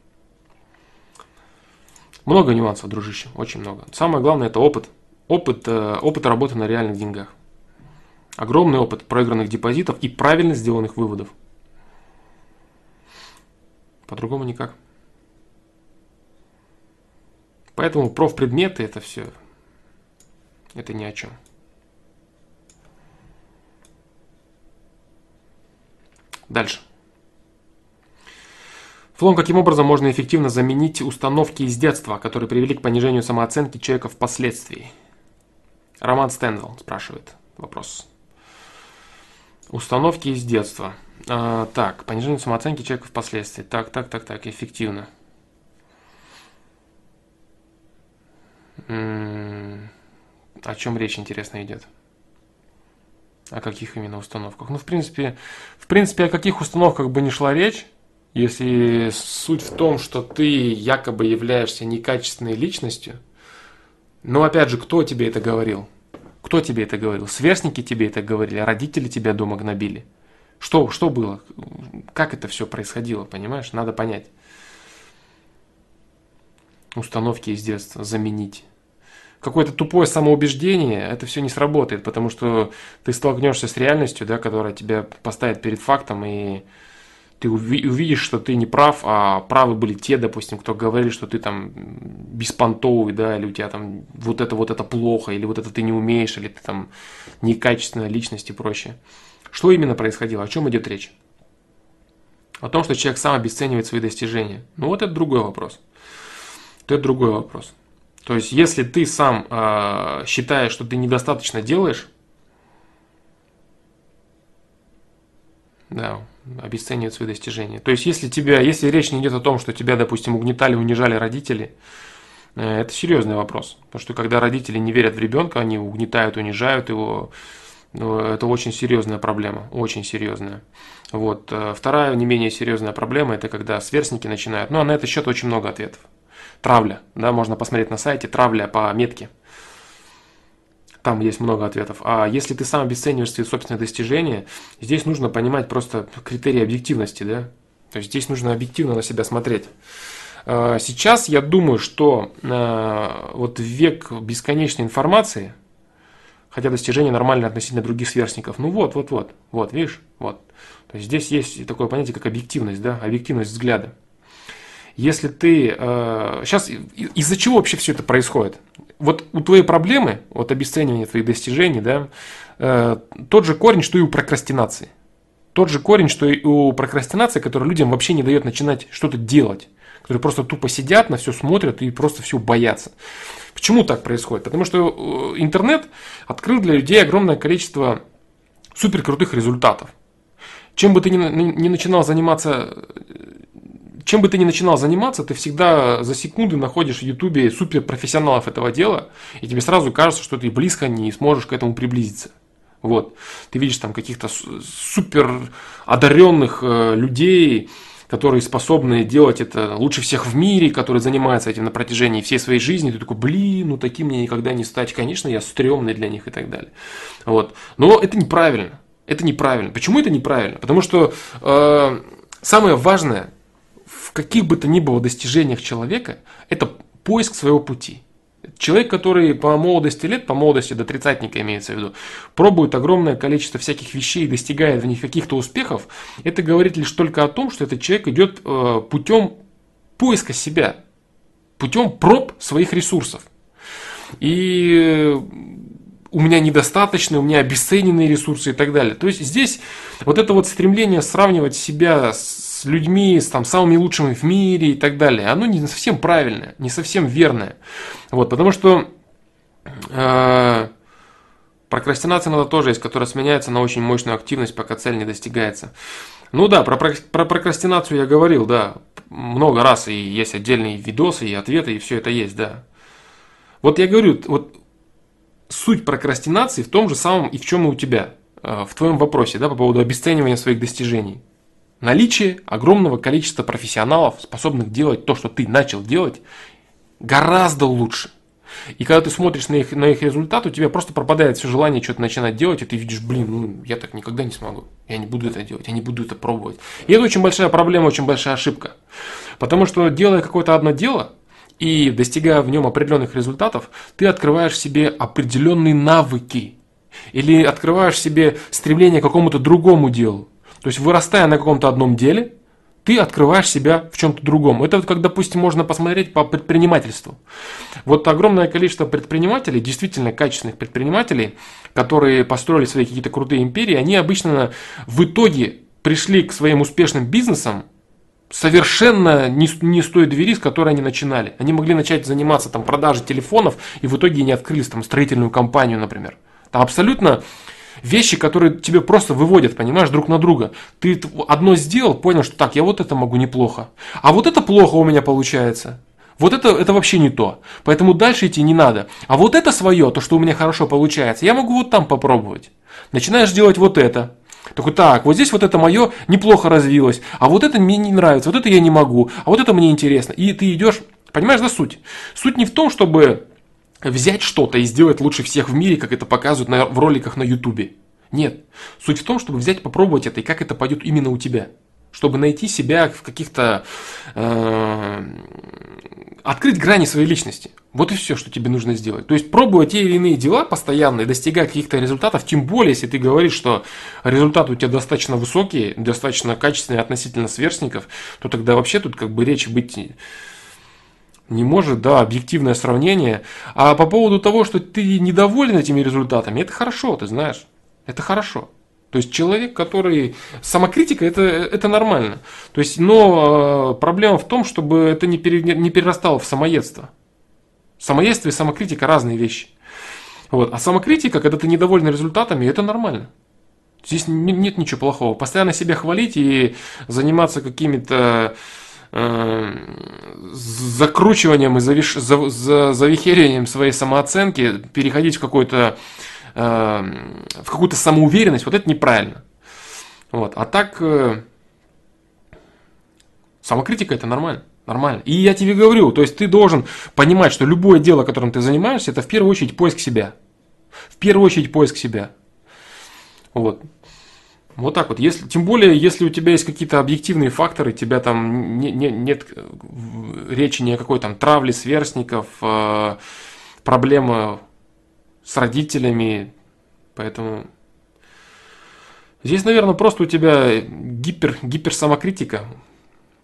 Много нюансов, дружище, очень много. Самое главное это опыт. Опыт, э, опыт работы на реальных деньгах. Огромный опыт проигранных депозитов и правильно сделанных выводов. По-другому никак. Поэтому профпредметы это все, это ни о чем. Дальше. Флом, каким образом можно эффективно заменить установки из детства, которые привели к понижению самооценки человека впоследствии? Роман Стендл спрашивает вопрос. Установки из детства – А, так, понижение самооценки человека впоследствии. Так, так, так, так, эффективно. О чем речь, интересно, идет? О каких именно установках? Ну, в принципе, в принципе, о каких установках бы ни шла речь, если суть в том, что ты якобы являешься некачественной личностью, но опять же, кто тебе это говорил? Кто тебе это говорил? Сверстники тебе это говорили, родители тебя дома гнобили. Что, что было? Как это все происходило, понимаешь? Надо понять. Установки из детства заменить. Какое-то тупое самоубеждение, это все не сработает, потому что ты столкнешься с реальностью, да, которая тебя поставит перед фактом, и ты увидишь, что ты не прав, а правы были те, допустим, кто говорили, что ты там беспонтовый, да, или у тебя там вот это вот это плохо, или вот это ты не умеешь, или ты там некачественная личность и прочее. Что именно происходило? О чем идет речь? О том, что человек сам обесценивает свои достижения. Ну вот это другой вопрос. Это другой вопрос. То есть, если ты сам э, считаешь, что ты недостаточно делаешь, да, обесценивает свои достижения. То есть, если тебя, если речь не идет о том, что тебя, допустим, угнетали, унижали родители, э, это серьезный вопрос. Потому что когда родители не верят в ребенка, они угнетают, унижают его, ну, это очень серьезная проблема, очень серьезная. Вот. Э, вторая не менее серьезная проблема, это когда сверстники начинают, ну а на этот счет очень много ответов. Травля, да, можно посмотреть на сайте, травля по метке. Там есть много ответов. А если ты сам обесцениваешь свои собственные достижения, здесь нужно понимать просто критерии объективности, да. То есть здесь нужно объективно на себя смотреть. Э, сейчас я думаю, что э, вот век бесконечной информации – хотя достижения нормальные относительно других сверстников. Ну вот, вот, вот, вот, видишь, вот. То есть здесь есть такое понятие, как объективность, да, объективность взгляда. Если ты... Э, сейчас из-за чего вообще все это происходит? Вот у твоей проблемы, вот обесценивания твоих достижений, да, э, тот же корень, что и у прокрастинации. Тот же корень, что и у прокрастинации, который людям вообще не дает начинать что-то делать. Которые просто тупо сидят, на все смотрят и просто все боятся. Почему так происходит? Потому что э, интернет открыл для людей огромное количество суперкрутых результатов. Чем бы ты ни, ни начинал заниматься, чем бы ты ни начинал заниматься, ты всегда за секунды находишь в Ютубе суперпрофессионалов этого дела, и тебе сразу кажется, что ты близко не сможешь к этому приблизиться. Вот. Ты видишь там каких-то супер одаренных э, людей, которые способны делать это лучше всех в мире, которые занимаются этим на протяжении всей своей жизни, ты такой, блин, ну таким мне никогда не стать, конечно, я стрёмный для них и так далее. Вот. Но это неправильно. Это неправильно. Почему это неправильно? Потому что э, самое важное каких бы то ни было достижениях человека, это поиск своего пути. Человек, который по молодости лет, по молодости до тридцатника имеется в виду, пробует огромное количество всяких вещей достигает в них каких-то успехов, это говорит лишь только о том, что этот человек идет э, путем поиска себя, путем проб своих ресурсов. И у меня недостаточно, у меня обесцененные ресурсы и так далее. То есть здесь вот это вот стремление сравнивать себя с людьми, с там, самыми лучшими в мире и так далее, оно не совсем правильное, не совсем верное. Вот, потому что э, прокрастинация надо тоже есть, которая сменяется на очень мощную активность, пока цель не достигается. Ну да, про, про прокрастинацию я говорил, да, много раз, и есть отдельные видосы, и ответы, и все это есть, да. Вот я говорю, вот суть прокрастинации в том же самом и в чем и у тебя, э, в твоем вопросе, да, по поводу обесценивания своих достижений. Наличие огромного количества профессионалов, способных делать то, что ты начал делать, гораздо лучше. И когда ты смотришь на их, на их результат, у тебя просто пропадает все желание что-то начинать делать, и ты видишь, блин, ну я так никогда не смогу. Я не буду это делать, я не буду это пробовать. И это очень большая проблема, очень большая ошибка. Потому что делая какое-то одно дело, и достигая в нем определенных результатов, ты открываешь себе определенные навыки. Или открываешь себе стремление к какому-то другому делу. То есть, вырастая на каком-то одном деле, ты открываешь себя в чем-то другом. Это вот как, допустим, можно посмотреть по предпринимательству. Вот огромное количество предпринимателей, действительно качественных предпринимателей, которые построили свои какие-то крутые империи, они обычно в итоге пришли к своим успешным бизнесам совершенно не, не с той двери, с которой они начинали. Они могли начать заниматься там продажей телефонов и в итоге не открылись там строительную компанию, например. Там абсолютно Вещи, которые тебе просто выводят, понимаешь, друг на друга. Ты одно сделал, понял, что так, я вот это могу неплохо. А вот это плохо у меня получается. Вот это, это вообще не то. Поэтому дальше идти не надо. А вот это свое, то, что у меня хорошо получается, я могу вот там попробовать. Начинаешь делать вот это. Такой, так, вот здесь вот это мое неплохо развилось, а вот это мне не нравится, вот это я не могу, а вот это мне интересно. И ты идешь, понимаешь, да, суть? Суть не в том, чтобы взять что-то и сделать лучше всех в мире, как это показывают на, в роликах на ютубе. Нет. Суть в том, чтобы взять, попробовать это и как это пойдет именно у тебя. Чтобы найти себя в каких-то... Э, открыть грани своей личности. Вот и все, что тебе нужно сделать. То есть пробуя те или иные дела постоянно и достигать каких-то результатов, тем более, если ты говоришь, что результаты у тебя достаточно высокие, достаточно качественные относительно сверстников, то тогда вообще тут как бы речи быть не может, да, объективное сравнение. А по поводу того, что ты недоволен этими результатами, это хорошо, ты знаешь. Это хорошо. То есть человек, который... Самокритика это, это нормально. То есть, но э, проблема в том, чтобы это не, пере, не перерастало в самоедство. Самоедство и самокритика разные вещи. Вот. А самокритика, когда ты недоволен результатами, это нормально. Здесь нет ничего плохого. Постоянно себя хвалить и заниматься какими-то закручиванием и завихерением своей самооценки, переходить в какой-то э, в какую-то самоуверенность, вот это неправильно. Вот. А так э, самокритика это нормально. Нормально. И я тебе говорю, то есть ты должен понимать, что любое дело, которым ты занимаешься, это в первую очередь поиск себя. В первую очередь поиск себя. Вот. Вот так вот. Если, тем более, если у тебя есть какие-то объективные факторы, тебя там не, не, нет речи ни о какой там травле сверстников, э, проблемы с родителями, поэтому здесь, наверное, просто у тебя гипер, гиперсамокритика,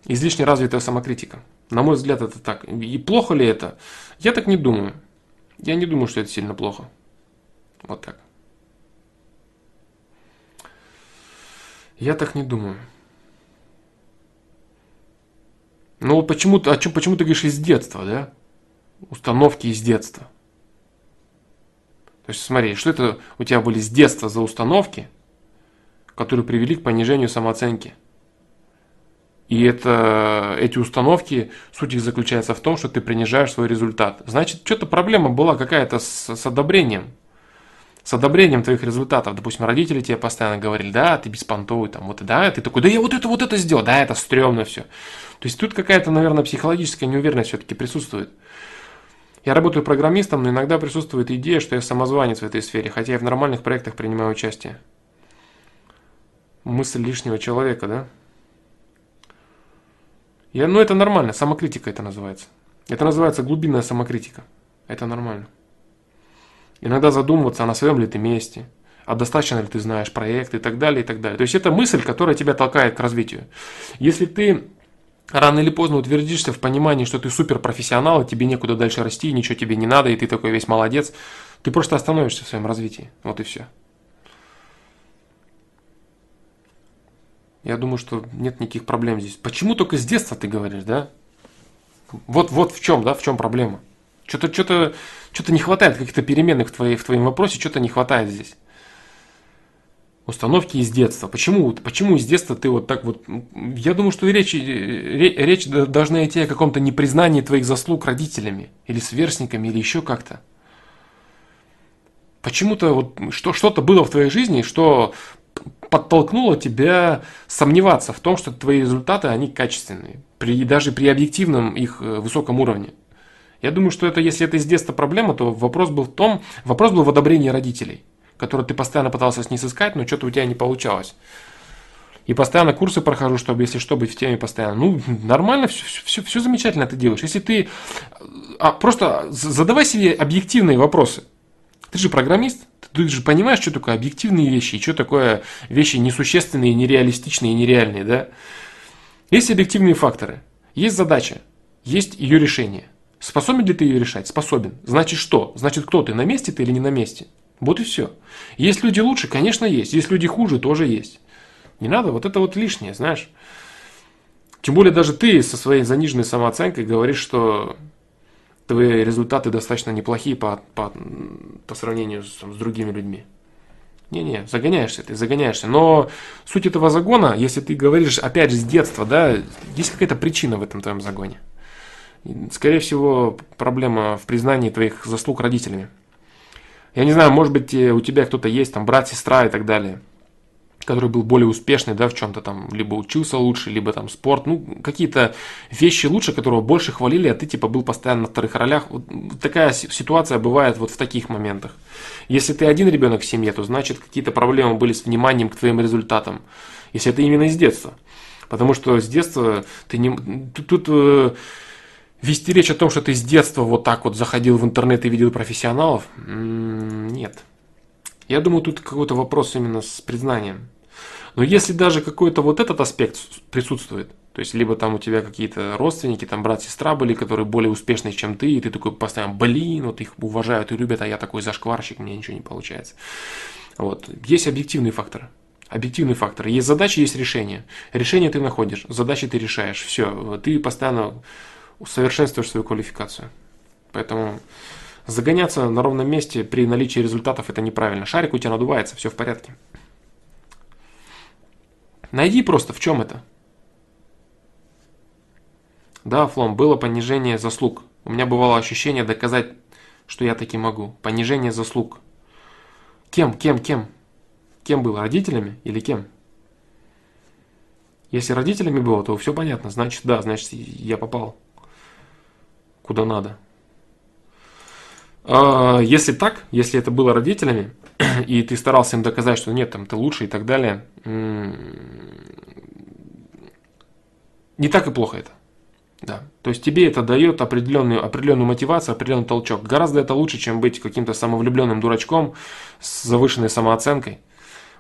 излишне развитая самокритика. На мой взгляд, это так. И плохо ли это? Я так не думаю. Я не думаю, что это сильно плохо. Вот так. Я так не думаю. Ну почему, а чё, почему ты говоришь из детства, да? Установки из детства. То есть смотри, что это у тебя были с детства за установки, которые привели к понижению самооценки. И это, эти установки, суть их заключается в том, что ты принижаешь свой результат. Значит, что-то проблема была какая-то с, с одобрением с одобрением твоих результатов. Допустим, родители тебе постоянно говорили, да, ты беспонтовый, там, вот, да, ты такой, да я вот это, вот это сделал, да, это стрёмно все. То есть тут какая-то, наверное, психологическая неуверенность все-таки присутствует. Я работаю программистом, но иногда присутствует идея, что я самозванец в этой сфере, хотя я в нормальных проектах принимаю участие. Мысль лишнего человека, да? Я, ну это нормально, самокритика это называется. Это называется глубинная самокритика. Это нормально. Иногда задумываться, а на своем ли ты месте, а достаточно ли ты знаешь проект и так далее, и так далее. То есть это мысль, которая тебя толкает к развитию. Если ты рано или поздно утвердишься в понимании, что ты суперпрофессионал, и тебе некуда дальше расти, ничего тебе не надо, и ты такой весь молодец, ты просто остановишься в своем развитии. Вот и все. Я думаю, что нет никаких проблем здесь. Почему только с детства ты говоришь, да? Вот, вот в чем, да, в чем проблема. Что-то, что-то, что-то не хватает каких-то переменных в, твоей, в твоем вопросе, что-то не хватает здесь. Установки из детства. Почему, почему из детства ты вот так вот... Я думаю, что речь, речь должна идти о каком-то непризнании твоих заслуг родителями, или сверстниками, или еще как-то. Почему-то вот что, что-то было в твоей жизни, что подтолкнуло тебя сомневаться в том, что твои результаты, они качественные. При, даже при объективном их э, высоком уровне. Я думаю, что это, если это из детства проблема, то вопрос был в том, вопрос был в одобрении родителей, которые ты постоянно пытался с ней сыскать, но что-то у тебя не получалось. И постоянно курсы прохожу, чтобы, если что, быть в теме постоянно. Ну, нормально, все, все, все замечательно ты делаешь. Если ты... А, просто задавай себе объективные вопросы. Ты же программист, ты же понимаешь, что такое объективные вещи, и что такое вещи несущественные, нереалистичные, нереальные, да? Есть объективные факторы, есть задача, есть ее решение – Способен ли ты ее решать? Способен. Значит что? Значит кто ты? На месте ты или не на месте? Вот и все. Есть люди лучше? Конечно, есть. Есть люди хуже? Тоже есть. Не надо, вот это вот лишнее, знаешь. Тем более даже ты со своей заниженной самооценкой говоришь, что твои результаты достаточно неплохие по, по, по сравнению с, там, с другими людьми. Не-не, загоняешься ты, загоняешься. Но суть этого загона, если ты говоришь, опять же, с детства, да, есть какая-то причина в этом твоем загоне. Скорее всего, проблема в признании твоих заслуг родителями. Я не знаю, может быть, у тебя кто-то есть, там, брат, сестра и так далее который был более успешный, да, в чем-то там, либо учился лучше, либо там спорт, ну, какие-то вещи лучше, которого больше хвалили, а ты типа был постоянно на вторых ролях. Вот такая ситуация бывает вот в таких моментах. Если ты один ребенок в семье, то значит какие-то проблемы были с вниманием к твоим результатам. Если это именно из детства. Потому что с детства ты не... Тут, тут э, вести речь о том, что ты с детства вот так вот заходил в интернет и видел профессионалов, нет. Я думаю, тут какой-то вопрос именно с признанием. Но если даже какой-то вот этот аспект присутствует, то есть либо там у тебя какие-то родственники, там брат, сестра были, которые более успешные, чем ты, и ты такой постоянно, блин, вот их уважают и любят, а я такой зашкварщик, мне ничего не получается. Вот. Есть объективные факторы. Объективные факторы. Есть задачи, есть решения. Решение ты находишь, задачи ты решаешь. Все, ты постоянно усовершенствуешь свою квалификацию. Поэтому Загоняться на ровном месте при наличии результатов это неправильно. Шарик у тебя надувается, все в порядке. Найди просто, в чем это. Да, Флом, было понижение заслуг. У меня бывало ощущение доказать, что я таки могу. Понижение заслуг. Кем, кем, кем? Кем было? Родителями или кем? Если родителями было, то все понятно. Значит, да, значит, я попал куда надо. А, если так, если это было родителями, и ты старался им доказать, что нет, там ты лучше и так далее, не так и плохо это. Да. То есть тебе это дает определенную, определенную мотивацию, определенный толчок. Гораздо это лучше, чем быть каким-то самовлюбленным дурачком с завышенной самооценкой,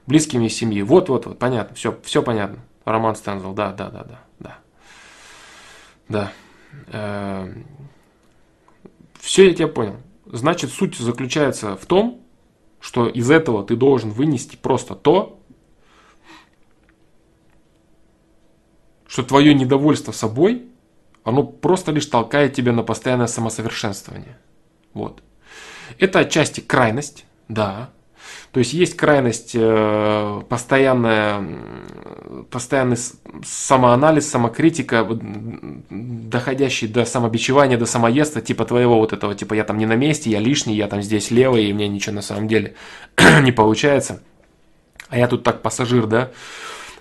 близкими из семьи. Вот, вот, вот, понятно, все, все понятно. Роман Стензел, да, да, да, да, да. Да. Эм, все я тебя понял. Значит, суть заключается в том, что из этого ты должен вынести просто то, что твое недовольство собой, оно просто лишь толкает тебя на постоянное самосовершенствование. Вот. Это отчасти крайность, да, то есть есть крайность э, постоянная, постоянный самоанализ, самокритика, доходящий до самобичевания, до самоеста, типа твоего вот этого, типа я там не на месте, я лишний, я там здесь левый, и мне ничего на самом деле не получается. А я тут так пассажир, да?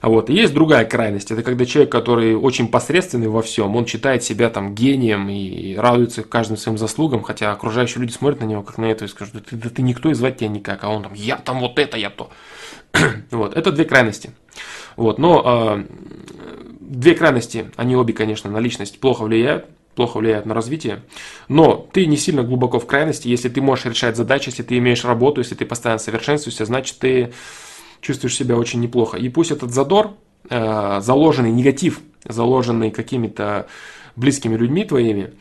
А вот. И есть другая крайность. Это когда человек, который очень посредственный во всем, он считает себя там гением и радуется каждым своим заслугам, хотя окружающие люди смотрят на него как на это и скажут, да ты, да ты никто и звать тебя никак, а он там, я там вот это, я то. вот. Это две крайности. Вот. Но э, две крайности, они обе, конечно, на личность плохо влияют плохо влияют на развитие. Но ты не сильно глубоко в крайности, если ты можешь решать задачи, если ты имеешь работу, если ты постоянно совершенствуешься, значит ты чувствуешь себя очень неплохо. И пусть этот задор, э, заложенный негатив, заложенный какими-то близкими людьми твоими,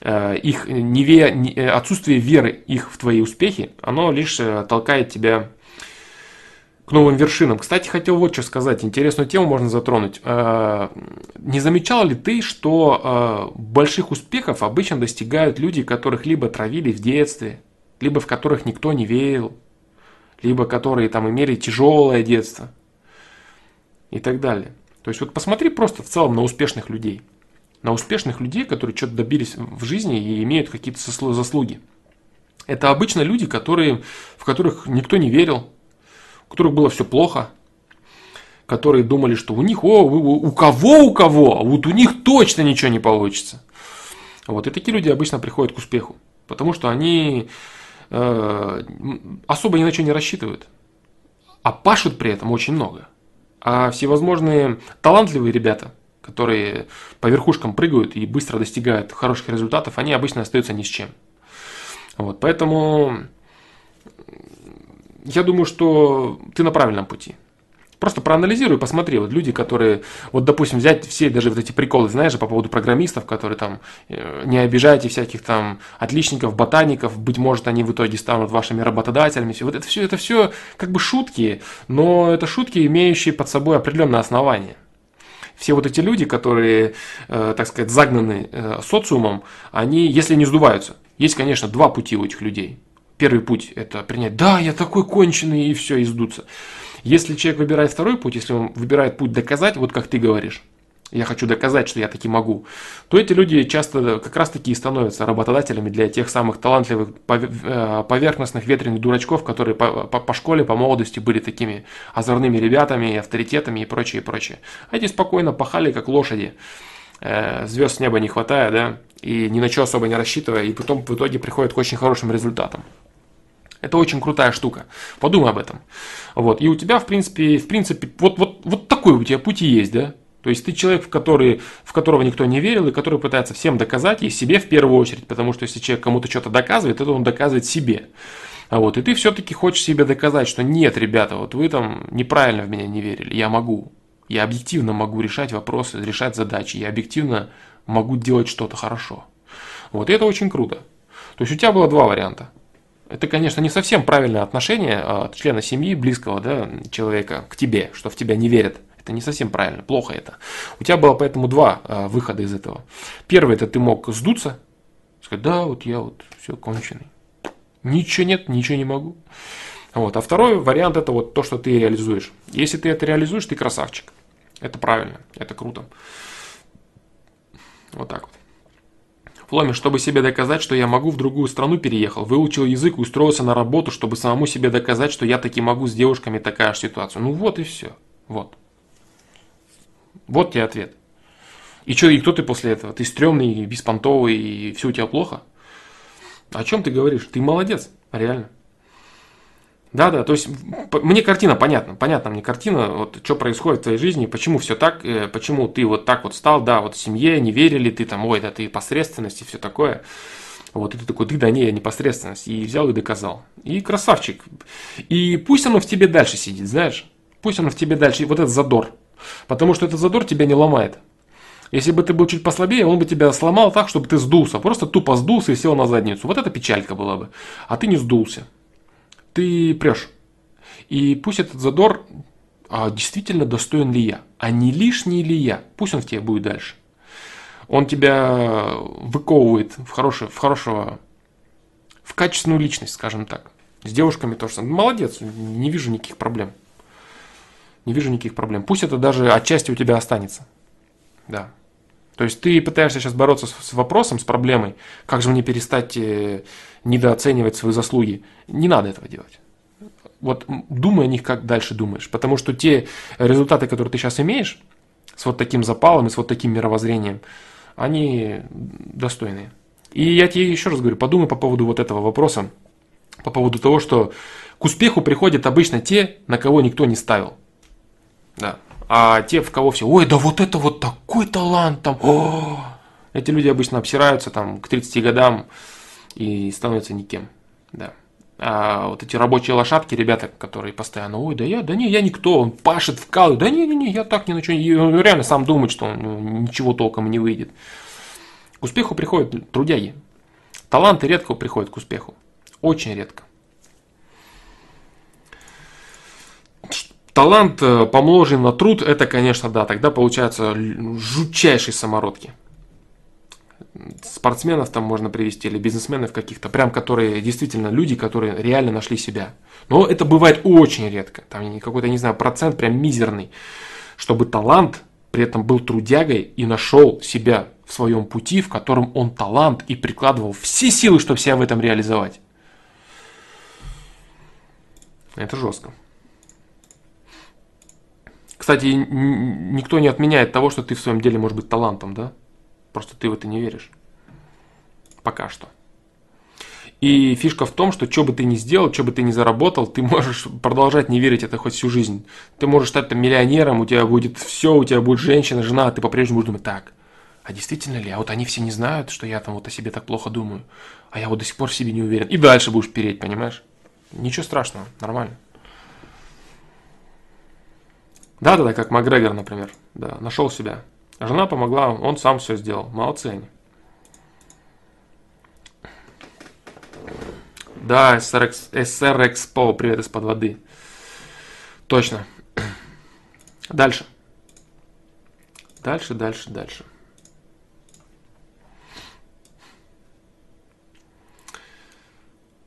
э, их неве, э, отсутствие веры их в твои успехи, оно лишь толкает тебя к новым вершинам. Кстати, хотел вот что сказать. Интересную тему можно затронуть. Не замечал ли ты, что больших успехов обычно достигают люди, которых либо травили в детстве, либо в которых никто не верил, либо которые там имели тяжелое детство и так далее. То есть вот посмотри просто в целом на успешных людей. На успешных людей, которые что-то добились в жизни и имеют какие-то заслуги. Это обычно люди, которые, в которых никто не верил, у которых было все плохо, которые думали, что у них, о, у кого, у кого, вот у них точно ничего не получится. Вот, и такие люди обычно приходят к успеху, потому что они особо ни на что не рассчитывают. А пашут при этом очень много. А всевозможные талантливые ребята, которые по верхушкам прыгают и быстро достигают хороших результатов, они обычно остаются ни с чем. Вот, поэтому я думаю, что ты на правильном пути. Просто проанализируй, посмотри, вот люди, которые, вот допустим, взять все даже вот эти приколы, знаешь, по поводу программистов, которые там, э, не обижайте всяких там отличников, ботаников, быть может, они в итоге станут вашими работодателями. Вот это все, это все как бы шутки, но это шутки, имеющие под собой определенное основание. Все вот эти люди, которые, э, так сказать, загнаны э, социумом, они, если не сдуваются, есть, конечно, два пути у этих людей. Первый путь – это принять, да, я такой конченый, и все, и сдуться. Если человек выбирает второй путь, если он выбирает путь доказать, вот как ты говоришь, я хочу доказать, что я таки могу, то эти люди часто как раз таки и становятся работодателями для тех самых талантливых э, поверхностных ветреных дурачков, которые по, по, по школе, по молодости были такими озорными ребятами, авторитетами и прочее, и прочее. А эти спокойно пахали, как лошади. Э, звезд с неба не хватает, да, и ни на что особо не рассчитывая, и потом в итоге приходят к очень хорошим результатам. Это очень крутая штука. Подумай об этом. Вот. И у тебя, в принципе, в принципе, вот, вот, вот такой у тебя путь и есть, да? То есть ты человек, в, который, в которого никто не верил, и который пытается всем доказать, и себе в первую очередь, потому что если человек кому-то что-то доказывает, это он доказывает себе. А вот, и ты все-таки хочешь себе доказать, что нет, ребята, вот вы там неправильно в меня не верили, я могу. Я объективно могу решать вопросы, решать задачи, я объективно могу делать что-то хорошо. Вот, и это очень круто. То есть у тебя было два варианта. Это, конечно, не совсем правильное отношение от а, члена семьи, близкого да, человека к тебе, что в тебя не верят. Это не совсем правильно, плохо это. У тебя было поэтому два а, выхода из этого. Первый это ты мог сдуться, сказать, да, вот я вот все конченый. Ничего нет, ничего не могу. Вот. А второй вариант это вот то, что ты реализуешь. Если ты это реализуешь, ты красавчик. Это правильно, это круто. Вот так вот. Фломе, чтобы себе доказать, что я могу, в другую страну переехал, выучил язык устроился на работу, чтобы самому себе доказать, что я таки могу с девушками такая же ситуация. Ну вот и все. Вот. Вот тебе ответ. И что, и кто ты после этого? Ты стрёмный, беспонтовый, и все у тебя плохо? О чем ты говоришь? Ты молодец, реально. Да, да, то есть мне картина понятна, понятна мне картина, вот что происходит в твоей жизни, почему все так, э, почему ты вот так вот стал, да, вот семье не верили, ты там, ой, да ты посредственность и все такое. Вот и ты такой, ты да не, я непосредственность. И взял и доказал. И красавчик. И пусть оно в тебе дальше сидит, знаешь. Пусть оно в тебе дальше, и вот этот задор. Потому что этот задор тебя не ломает. Если бы ты был чуть послабее, он бы тебя сломал так, чтобы ты сдулся. Просто тупо сдулся и сел на задницу. Вот это печалька была бы. А ты не сдулся ты прешь. И пусть этот задор а действительно достоин ли я, а не лишний ли я. Пусть он в тебе будет дальше. Он тебя выковывает в, хорошее, в хорошего, в качественную личность, скажем так. С девушками тоже. Молодец, не вижу никаких проблем. Не вижу никаких проблем. Пусть это даже отчасти у тебя останется. Да. То есть ты пытаешься сейчас бороться с, с вопросом, с проблемой, как же мне перестать э, недооценивать свои заслуги. Не надо этого делать. Вот думай о них, как дальше думаешь. Потому что те результаты, которые ты сейчас имеешь, с вот таким запалом и с вот таким мировоззрением, они достойные. И я тебе еще раз говорю, подумай по поводу вот этого вопроса, по поводу того, что к успеху приходят обычно те, на кого никто не ставил. Да. А те, в кого все, ой, да вот это вот такой талант там, о! Эти люди обычно обсираются там к 30 годам и становятся никем. Да. А вот эти рабочие лошадки, ребята, которые постоянно, ой, да я, да не, я никто, он пашет, вкалывает, да не, не, не, я так ни на что, и он реально сам думает, что он ничего толком не выйдет. К успеху приходят трудяги. Таланты редко приходят к успеху. Очень редко. Талант э, помножен на труд, это, конечно, да, тогда получаются жутчайшие самородки. Спортсменов там можно привести, или бизнесменов каких-то, прям которые действительно люди, которые реально нашли себя. Но это бывает очень редко. Там какой-то, не знаю, процент прям мизерный. Чтобы талант при этом был трудягой и нашел себя в своем пути, в котором он талант и прикладывал все силы, чтобы себя в этом реализовать. Это жестко. Кстати, никто не отменяет того, что ты в своем деле можешь быть талантом, да? Просто ты в это не веришь. Пока что. И фишка в том, что что бы ты ни сделал, что бы ты ни заработал, ты можешь продолжать не верить это хоть всю жизнь. Ты можешь стать там миллионером, у тебя будет все, у тебя будет женщина, жена, а ты по-прежнему будешь думать, так, а действительно ли? А вот они все не знают, что я там вот о себе так плохо думаю. А я вот до сих пор в себе не уверен. И дальше будешь переть, понимаешь? Ничего страшного, нормально. Да, да, да, как Макгрегор, например. Да, нашел себя. Жена помогла, он сам все сделал. Молодцы они. Да, SRX, SRX привет из-под воды. Точно. Дальше. Дальше, дальше, дальше.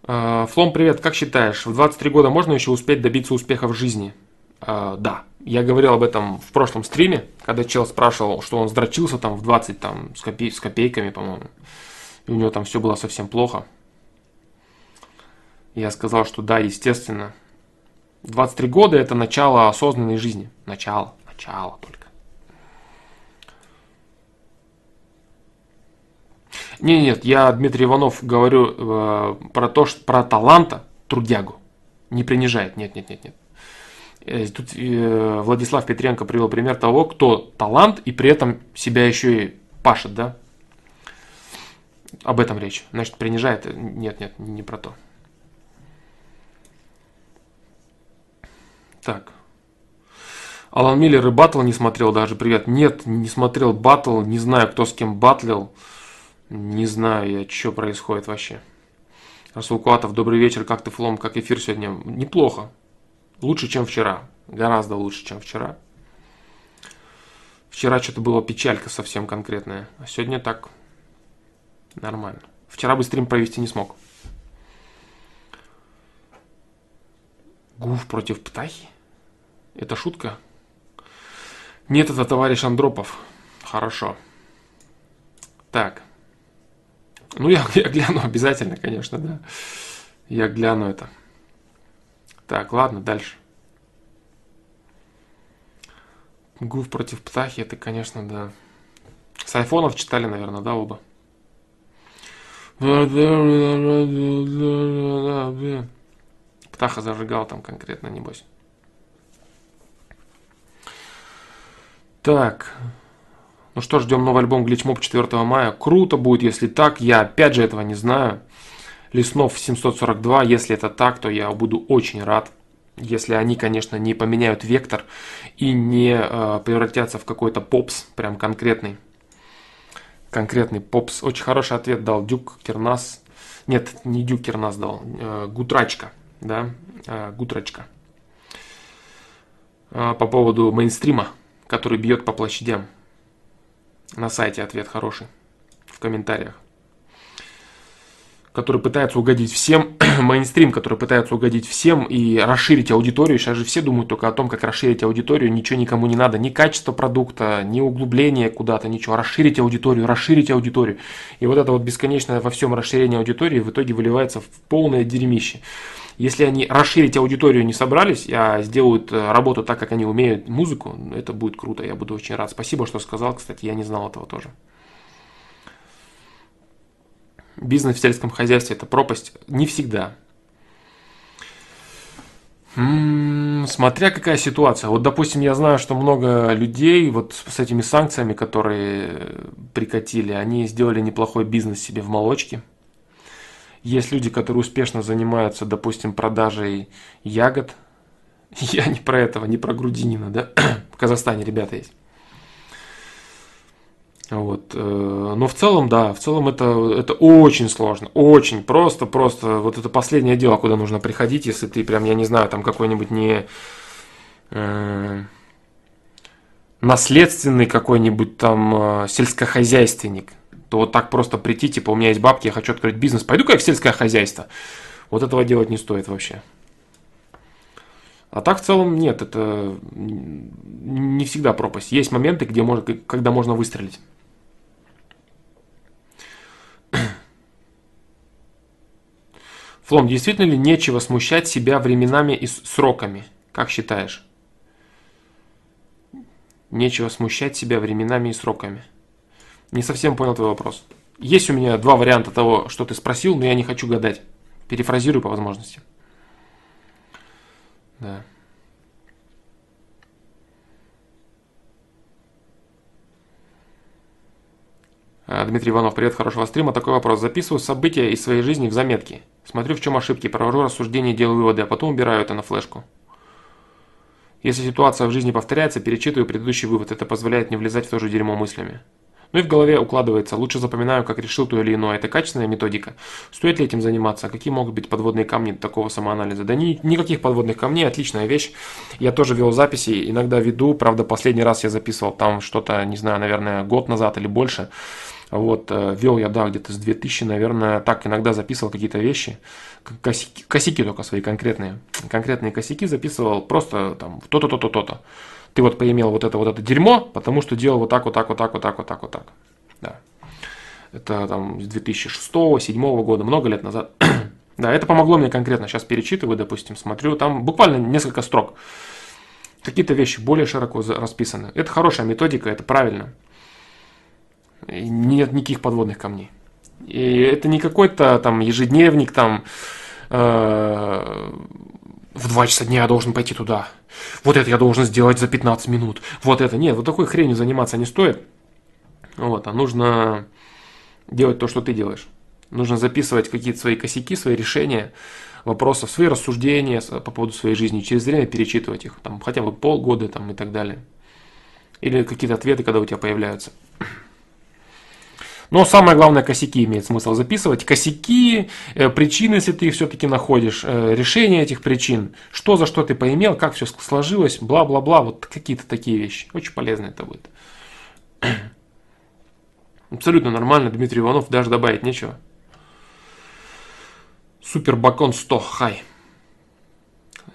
Э, Флом, привет, как считаешь, в 23 года можно еще успеть добиться успеха в жизни? Э, да, я говорил об этом в прошлом стриме, когда чел спрашивал, что он сдрочился там в 20 там, с, копей, с копейками, по-моему. И у него там все было совсем плохо. Я сказал, что да, естественно. 23 года это начало осознанной жизни. Начало, начало только. Не, нет, я Дмитрий Иванов говорю э, про то, что про таланта, трудягу. Не принижает. Нет, нет, нет, нет. Э, тут э, Владислав Петренко привел пример того, кто талант и при этом себя еще и пашет, да? Об этом речь. Значит, принижает. Нет, нет, не про то. Так. Алан Миллер и батл не смотрел даже, привет. Нет, не смотрел батл, не знаю, кто с кем батлил. Не знаю я, что происходит вообще. Расул Куатов, добрый вечер, как ты, Флом, как эфир сегодня? Неплохо. Лучше, чем вчера. Гораздо лучше, чем вчера. Вчера что-то было печалька совсем конкретная. А сегодня так нормально. Вчера бы стрим провести не смог. Гуф против птахи? Это шутка? Нет, это товарищ Андропов. Хорошо. Так. Ну, я, я гляну обязательно, конечно, да. Я гляну это. Так, ладно, дальше. Гуф против Птахи, это, конечно, да. С айфонов читали, наверное, да, оба? Птаха зажигал там конкретно, небось. Так. Ну что, ждем новый альбом Glitch Mob 4 мая. Круто будет, если так. Я опять же этого не знаю. Леснов 742. Если это так, то я буду очень рад. Если они, конечно, не поменяют вектор и не э, превратятся в какой-то попс, прям конкретный. Конкретный попс. Очень хороший ответ дал Дюк Кернас. Нет, не Дюк Кернас дал. Э, Гутрачка. Да, э, Гутрачка. Э, по поводу мейнстрима который бьет по площадям. На сайте ответ хороший. В комментариях. Который пытается угодить всем. Мейнстрим, который пытается угодить всем и расширить аудиторию. Сейчас же все думают только о том, как расширить аудиторию. Ничего никому не надо. Ни качество продукта, ни углубление куда-то, ничего. Расширить аудиторию, расширить аудиторию. И вот это вот бесконечное во всем расширение аудитории в итоге выливается в полное дерьмище. Если они расширить аудиторию не собрались, а сделают э, работу так, как они умеют музыку, это будет круто, я буду очень рад. Спасибо, что сказал, кстати, я не знал этого тоже. Бизнес в сельском хозяйстве – это пропасть? Не всегда. Смотря какая ситуация. Вот, допустим, я знаю, что много людей вот с этими санкциями, которые прикатили, они сделали неплохой бизнес себе в молочке – есть люди, которые успешно занимаются, допустим, продажей ягод. Я не про этого, не про грудинина, да? В Казахстане ребята есть. Вот. Э, но в целом, да, в целом это, это очень сложно, очень просто, просто вот это последнее дело, куда нужно приходить, если ты прям, я не знаю, там какой-нибудь не э, наследственный какой-нибудь там э, сельскохозяйственник, то вот так просто прийти, типа, у меня есть бабки, я хочу открыть бизнес, пойду-ка я в сельское хозяйство. Вот этого делать не стоит вообще. А так в целом нет, это не всегда пропасть. Есть моменты, где можно, когда можно выстрелить. Флом, действительно ли нечего смущать себя временами и сроками? Как считаешь? Нечего смущать себя временами и сроками. Не совсем понял твой вопрос. Есть у меня два варианта того, что ты спросил, но я не хочу гадать. Перефразирую по возможности. Да. Дмитрий Иванов, привет, хорошего стрима. Такой вопрос. Записываю события из своей жизни в заметки. Смотрю, в чем ошибки, провожу рассуждения, делаю выводы, а потом убираю это на флешку. Если ситуация в жизни повторяется, перечитываю предыдущий вывод. Это позволяет не влезать в то же дерьмо мыслями. Ну и в голове укладывается, лучше запоминаю, как решил то или иное. Это качественная методика. Стоит ли этим заниматься? Какие могут быть подводные камни такого самоанализа? Да ни, никаких подводных камней, отличная вещь. Я тоже вел записи, иногда веду. Правда, последний раз я записывал там что-то, не знаю, наверное, год назад или больше. Вот, э, вел я, да, где-то с 2000, наверное, так иногда записывал какие-то вещи. Косяки, косяки только свои конкретные. Конкретные косяки записывал просто там то-то, то-то, то-то. Ты вот поимел вот это, вот это дерьмо, потому что делал вот так, вот так, вот так, вот так, вот так, вот так. Да. Это там с 2006-2007 года, много лет назад. да, это помогло мне конкретно. Сейчас перечитываю, допустим, смотрю, там буквально несколько строк. Какие-то вещи более широко расписаны. Это хорошая методика, это правильно нет никаких подводных камней. И это не какой-то там ежедневник, там э, в 2 часа дня я должен пойти туда. Вот это я должен сделать за 15 минут. Вот это. Нет, вот такой хренью заниматься не стоит. Вот, а нужно делать то, что ты делаешь. Нужно записывать какие-то свои косяки, свои решения, вопросы, свои рассуждения по поводу своей жизни, через время перечитывать их, там, хотя бы полгода там, и так далее. Или какие-то ответы, когда у тебя появляются. Но самое главное, косяки имеет смысл записывать. Косяки, э, причины, если ты их все-таки находишь, э, решение этих причин, что за что ты поимел, как все сложилось, бла-бла-бла, вот какие-то такие вещи. Очень полезно это будет. Абсолютно нормально, Дмитрий Иванов, даже добавить нечего. Супер Бакон 100, хай.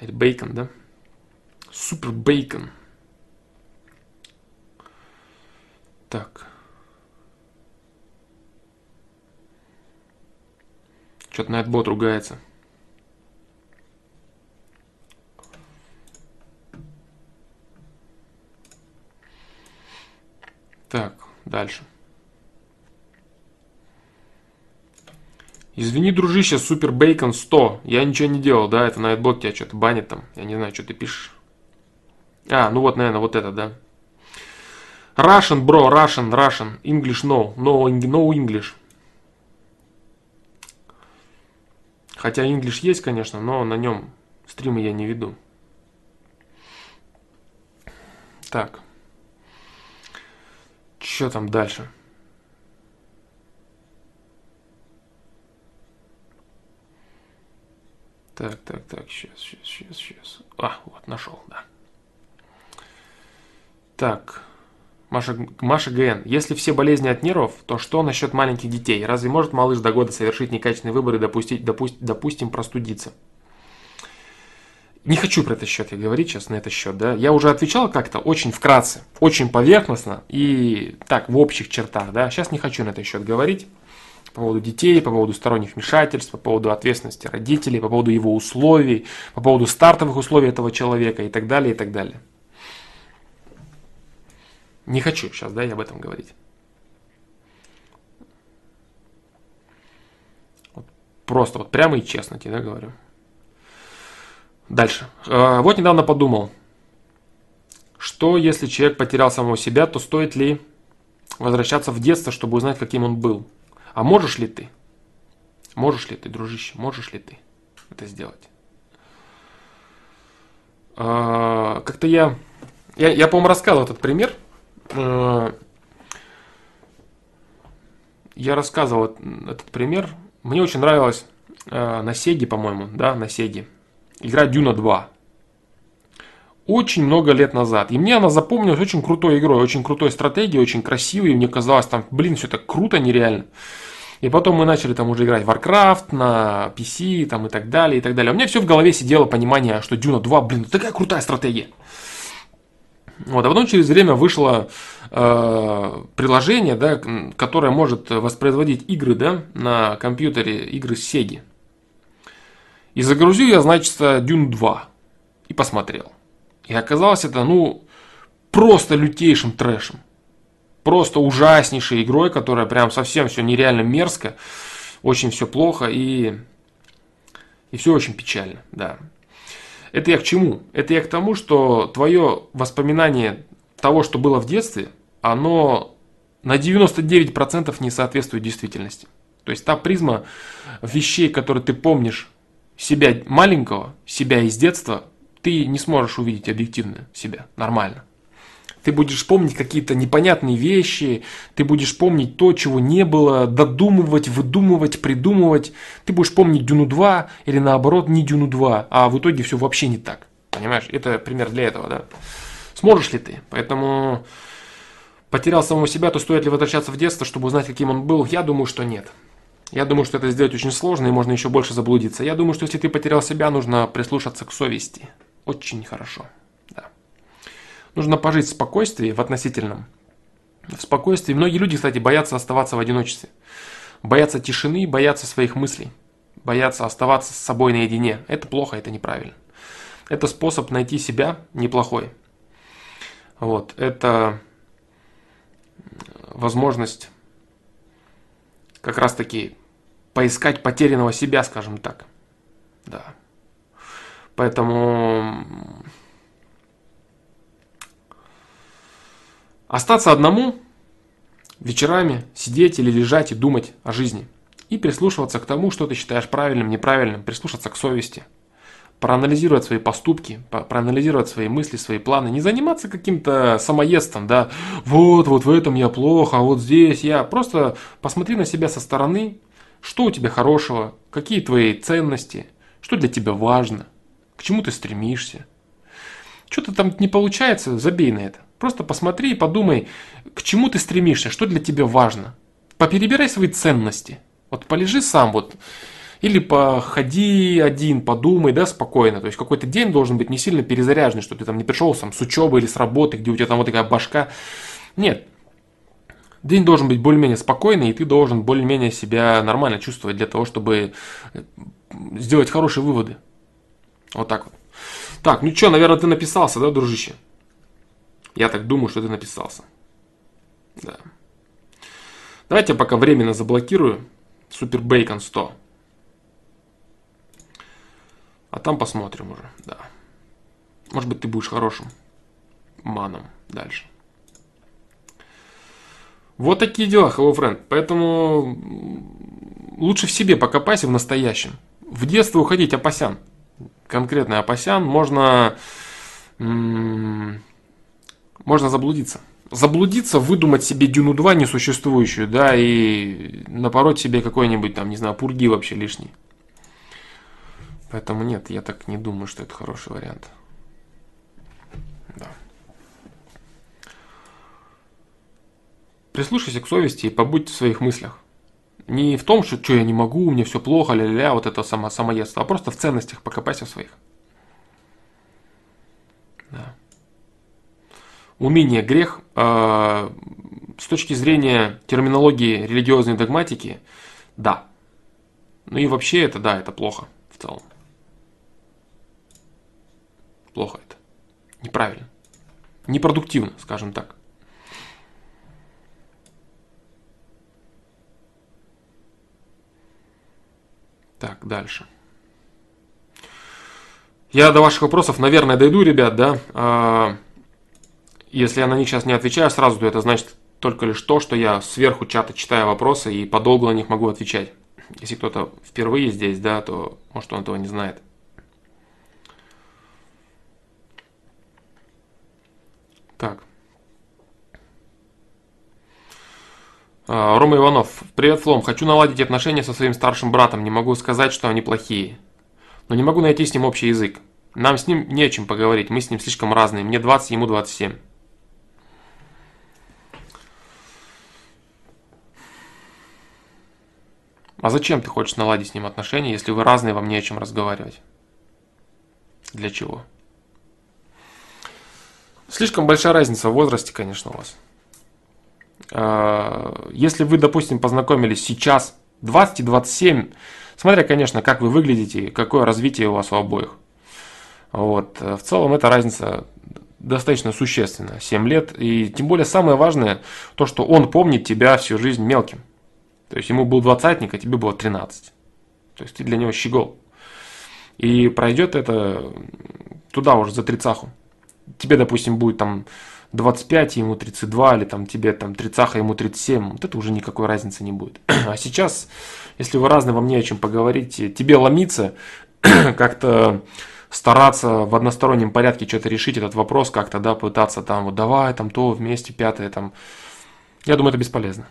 Бейкон, да? Супер Бейкон. Так. Что-то на бот ругается. Так, дальше. Извини, дружище, супер бейкон 100. Я ничего не делал, да? Это Найтбот тебя что-то банит там. Я не знаю, что ты пишешь. А, ну вот, наверное, вот это, да. Russian, bro, Russian, Russian. English, no. No, no English. Хотя English есть, конечно, но на нем стримы я не веду. Так. Что там дальше? Так, так, так, сейчас, сейчас, сейчас, сейчас. А, вот, нашел, да. Так. Маша, Маша ГН. Если все болезни от нервов, то что насчет маленьких детей? Разве может малыш до года совершить некачественный выбор и допустить, допусть, допустим, простудиться? Не хочу про этот счет я говорить сейчас на этот счет, да. Я уже отвечал как-то очень вкратце, очень поверхностно и так в общих чертах, да. Сейчас не хочу на этот счет говорить по поводу детей, по поводу сторонних вмешательств, по поводу ответственности родителей, по поводу его условий, по поводу стартовых условий этого человека и так далее, и так далее. Не хочу сейчас, да, я об этом говорить. Просто вот прямо и честно тебе да, говорю. Дальше. А, вот недавно подумал, что если человек потерял самого себя, то стоит ли возвращаться в детство, чтобы узнать, каким он был? А можешь ли ты? Можешь ли ты, дружище, можешь ли ты это сделать? А, как-то я, я, я по-моему, рассказывал этот пример – я рассказывал этот пример. Мне очень нравилось э, на Сеге, по-моему, да, на Сеге, игра Дюна 2. Очень много лет назад. И мне она запомнилась очень крутой игрой, очень крутой стратегией, очень красивой. И мне казалось, там, блин, все так круто, нереально. И потом мы начали там уже играть в Warcraft на PC там, и так далее, и так далее. У меня все в голове сидело понимание, что Дюна 2, блин, такая крутая стратегия. Вот, а потом через время вышло э, приложение, да, которое может воспроизводить игры да, на компьютере, игры Sega. И загрузил я, значит, Dune 2 и посмотрел. И оказалось это, ну, просто лютейшим трэшем. Просто ужаснейшей игрой, которая прям совсем все нереально мерзко, очень все плохо и, и все очень печально, да. Это я к чему? Это я к тому, что твое воспоминание того, что было в детстве, оно на 99% не соответствует действительности. То есть та призма вещей, которые ты помнишь себя маленького, себя из детства, ты не сможешь увидеть объективно себя, нормально. Ты будешь помнить какие-то непонятные вещи, ты будешь помнить то, чего не было, додумывать, выдумывать, придумывать. Ты будешь помнить Дюну 2 или наоборот не Дюну 2, а в итоге все вообще не так. Понимаешь? Это пример для этого, да. Сможешь ли ты? Поэтому потерял самого себя, то стоит ли возвращаться в детство, чтобы узнать, каким он был? Я думаю, что нет. Я думаю, что это сделать очень сложно и можно еще больше заблудиться. Я думаю, что если ты потерял себя, нужно прислушаться к совести. Очень хорошо. Нужно пожить в спокойствии, в относительном. В спокойствии. Многие люди, кстати, боятся оставаться в одиночестве. Боятся тишины, боятся своих мыслей. Боятся оставаться с собой наедине. Это плохо, это неправильно. Это способ найти себя неплохой. Вот, это возможность как раз таки поискать потерянного себя, скажем так. Да. Поэтому остаться одному вечерами, сидеть или лежать и думать о жизни. И прислушиваться к тому, что ты считаешь правильным, неправильным, прислушаться к совести – проанализировать свои поступки, проанализировать свои мысли, свои планы, не заниматься каким-то самоедством, да, вот, вот в этом я плохо, а вот здесь я. Просто посмотри на себя со стороны, что у тебя хорошего, какие твои ценности, что для тебя важно, к чему ты стремишься. Что-то там не получается, забей на это. Просто посмотри и подумай, к чему ты стремишься, что для тебя важно. Поперебирай свои ценности. Вот полежи сам, вот или походи один, подумай, да, спокойно. То есть какой-то день должен быть не сильно перезаряженный, что ты там не пришел сам с учебы или с работы, где у тебя там вот такая башка. Нет. День должен быть более-менее спокойный, и ты должен более-менее себя нормально чувствовать для того, чтобы э, сделать хорошие выводы. Вот так вот. Так, ну что, наверное, ты написался, да, дружище? Я так думаю, что ты написался. Да. Давайте я пока временно заблокирую. Супер Бейкон 100. А там посмотрим уже, да. Может быть, ты будешь хорошим маном дальше. Вот такие дела, Hello Friend. Поэтому лучше в себе покопайся в настоящем. В детство уходить Апасян. Конкретный Апасян. Можно, можно заблудиться. Заблудиться, выдумать себе Дюну 2 несуществующую, да, и напороть себе какой-нибудь там, не знаю, пурги вообще лишний. Поэтому нет, я так не думаю, что это хороший вариант. Да. Прислушайся к совести и побудь в своих мыслях. Не в том, что, что я не могу, мне все плохо, ля-ля, вот это само, самоедство, а просто в ценностях покопайся в своих. Да. Умение грех э, с точки зрения терминологии религиозной догматики, да. Ну и вообще это, да, это плохо в целом. Плохо это. Неправильно. Непродуктивно, скажем так. Так, дальше. Я до ваших вопросов, наверное, дойду, ребят, да. Если я на них сейчас не отвечаю сразу, то это значит только лишь то, что я сверху чата читаю вопросы и подолгу на них могу отвечать. Если кто-то впервые здесь, да, то может он этого не знает. Так. А, Рома Иванов. Привет, Флом. Хочу наладить отношения со своим старшим братом. Не могу сказать, что они плохие. Но не могу найти с ним общий язык. Нам с ним не о чем поговорить. Мы с ним слишком разные. Мне 20, ему 27. А зачем ты хочешь наладить с ним отношения, если вы разные, вам не о чем разговаривать? Для чего? Слишком большая разница в возрасте, конечно, у вас. А, если вы, допустим, познакомились сейчас 20 и 27, смотря, конечно, как вы выглядите, какое развитие у вас у обоих. Вот. В целом эта разница достаточно существенна, 7 лет. И тем более самое важное, то, что он помнит тебя всю жизнь мелким. То есть ему был двадцатник, а тебе было 13. То есть ты для него щегол. И пройдет это туда уже за тридцаху тебе, допустим, будет там 25, ему 32, или там тебе там 30, а ему 37, вот это уже никакой разницы не будет. А сейчас, если вы разные, вам не о чем поговорить, тебе ломиться, как-то стараться в одностороннем порядке что-то решить этот вопрос, как-то, да, пытаться там, вот давай, там то, вместе, пятое, там, я думаю, это бесполезно.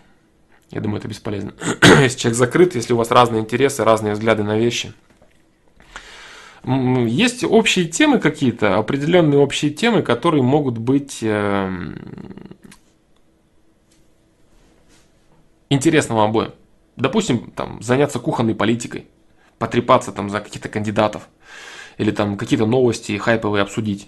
Я думаю, это бесполезно. если человек закрыт, если у вас разные интересы, разные взгляды на вещи – есть общие темы какие-то, определенные общие темы, которые могут быть эм, интересно вам обоим? Допустим, там, заняться кухонной политикой, потрепаться там за каких-то кандидатов, или там какие-то новости хайповые обсудить.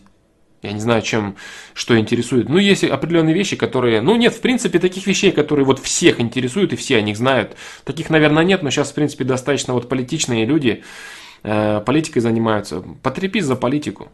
Я не знаю, чем, что интересует. Ну, есть определенные вещи, которые... Ну, нет, в принципе, таких вещей, которые вот всех интересуют, и все о них знают. Таких, наверное, нет, но сейчас, в принципе, достаточно вот политичные люди э, политикой занимаются. Потрепись за политику.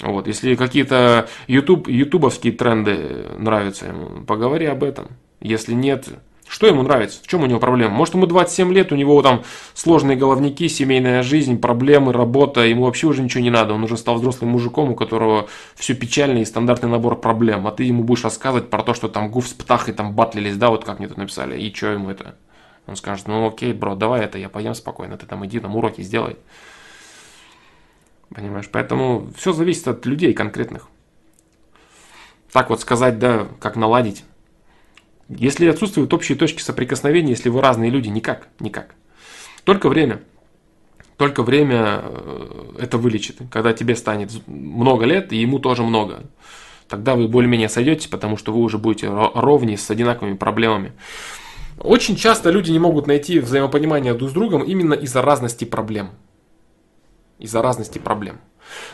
Вот, если какие-то YouTube, ютубовские тренды нравятся ему, поговори об этом. Если нет, что ему нравится? В чем у него проблема? Может, ему 27 лет, у него там сложные головники, семейная жизнь, проблемы, работа, ему вообще уже ничего не надо. Он уже стал взрослым мужиком, у которого все печально и стандартный набор проблем. А ты ему будешь рассказывать про то, что там гуф с птахой там батлились, да, вот как мне тут написали. И что ему это? Он скажет, ну окей, бро, давай это, я поем спокойно, ты там иди, там уроки сделай. Понимаешь? Поэтому все зависит от людей конкретных. Так вот сказать, да, как наладить если отсутствуют общие точки соприкосновения, если вы разные люди, никак, никак. Только время. Только время э, это вылечит. Когда тебе станет много лет, и ему тоже много. Тогда вы более-менее сойдетесь, потому что вы уже будете ровнее с одинаковыми проблемами. Очень часто люди не могут найти взаимопонимание друг с другом именно из-за разности проблем. Из-за разности проблем.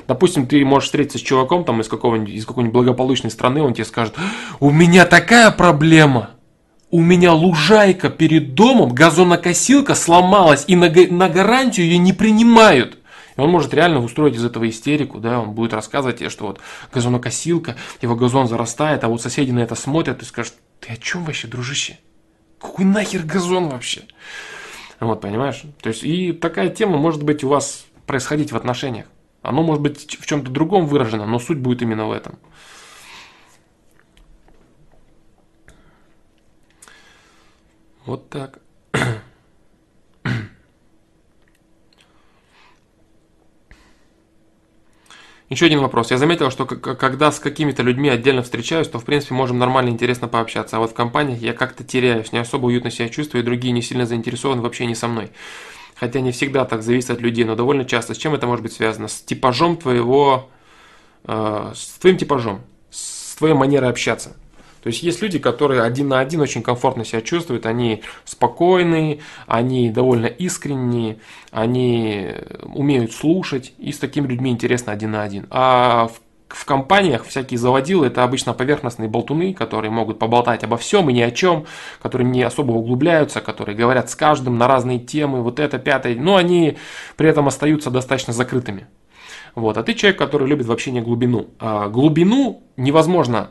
Допустим, ты можешь встретиться с чуваком там из, какого-нибудь, из какой-нибудь благополучной страны, он тебе скажет, у меня такая проблема, у меня лужайка перед домом, газонокосилка сломалась, и на, на гарантию ее не принимают. И он может реально устроить из этого истерику, да, он будет рассказывать тебе, что вот газонокосилка, его газон зарастает, а вот соседи на это смотрят и скажут, ты о чем вообще, дружище? Какой нахер газон вообще? Вот, понимаешь? То есть, и такая тема может быть у вас происходить в отношениях. Оно может быть в чем-то другом выражено, но суть будет именно в этом. Вот так. Еще один вопрос. Я заметил, что когда с какими-то людьми отдельно встречаюсь, то в принципе можем нормально интересно пообщаться. А вот в компаниях я как-то теряюсь, не особо уютно себя чувствую, и другие не сильно заинтересованы в общении со мной хотя не всегда так зависит от людей, но довольно часто. С чем это может быть связано? С типажом твоего, э, с твоим типажом, с твоей манерой общаться. То есть есть люди, которые один на один очень комфортно себя чувствуют, они спокойные, они довольно искренние, они умеют слушать, и с такими людьми интересно один на один. А в в компаниях всякие заводилы это обычно поверхностные болтуны, которые могут поболтать обо всем и ни о чем, которые не особо углубляются, которые говорят с каждым на разные темы, вот это, пятое, но они при этом остаются достаточно закрытыми. Вот. А ты человек, который любит вообще не глубину. А глубину невозможно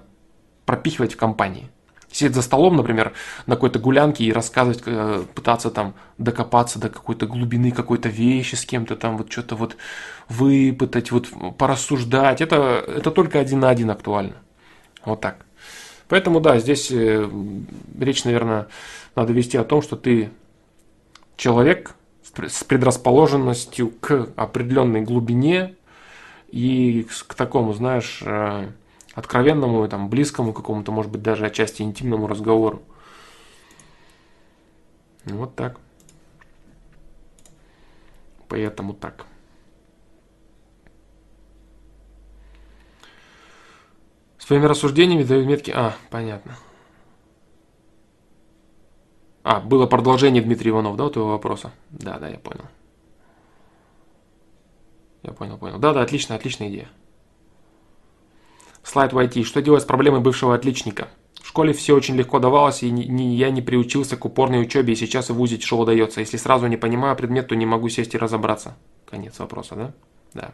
пропихивать в компании сидеть за столом, например, на какой-то гулянке и рассказывать, э, пытаться там докопаться до какой-то глубины какой-то вещи с кем-то там, вот что-то вот выпытать, вот порассуждать. Это, это только один на один актуально. Вот так. Поэтому, да, здесь э, речь, наверное, надо вести о том, что ты человек с предрасположенностью к определенной глубине и к такому, знаешь, э, откровенному, там, близкому какому-то, может быть, даже отчасти интимному разговору. Вот так. Поэтому так. Своими рассуждениями дают метки... А, понятно. А, было продолжение Дмитрия Иванов, да, у твоего вопроса? Да, да, я понял. Я понял, понял. Да, да, отлично, отличная идея. Слайд в IT. Что делать с проблемой бывшего отличника? В школе все очень легко давалось, и не, я не приучился к упорной учебе, и сейчас в ВУЗе тяжело дается. Если сразу не понимаю предмет, то не могу сесть и разобраться. Конец вопроса, да? Да.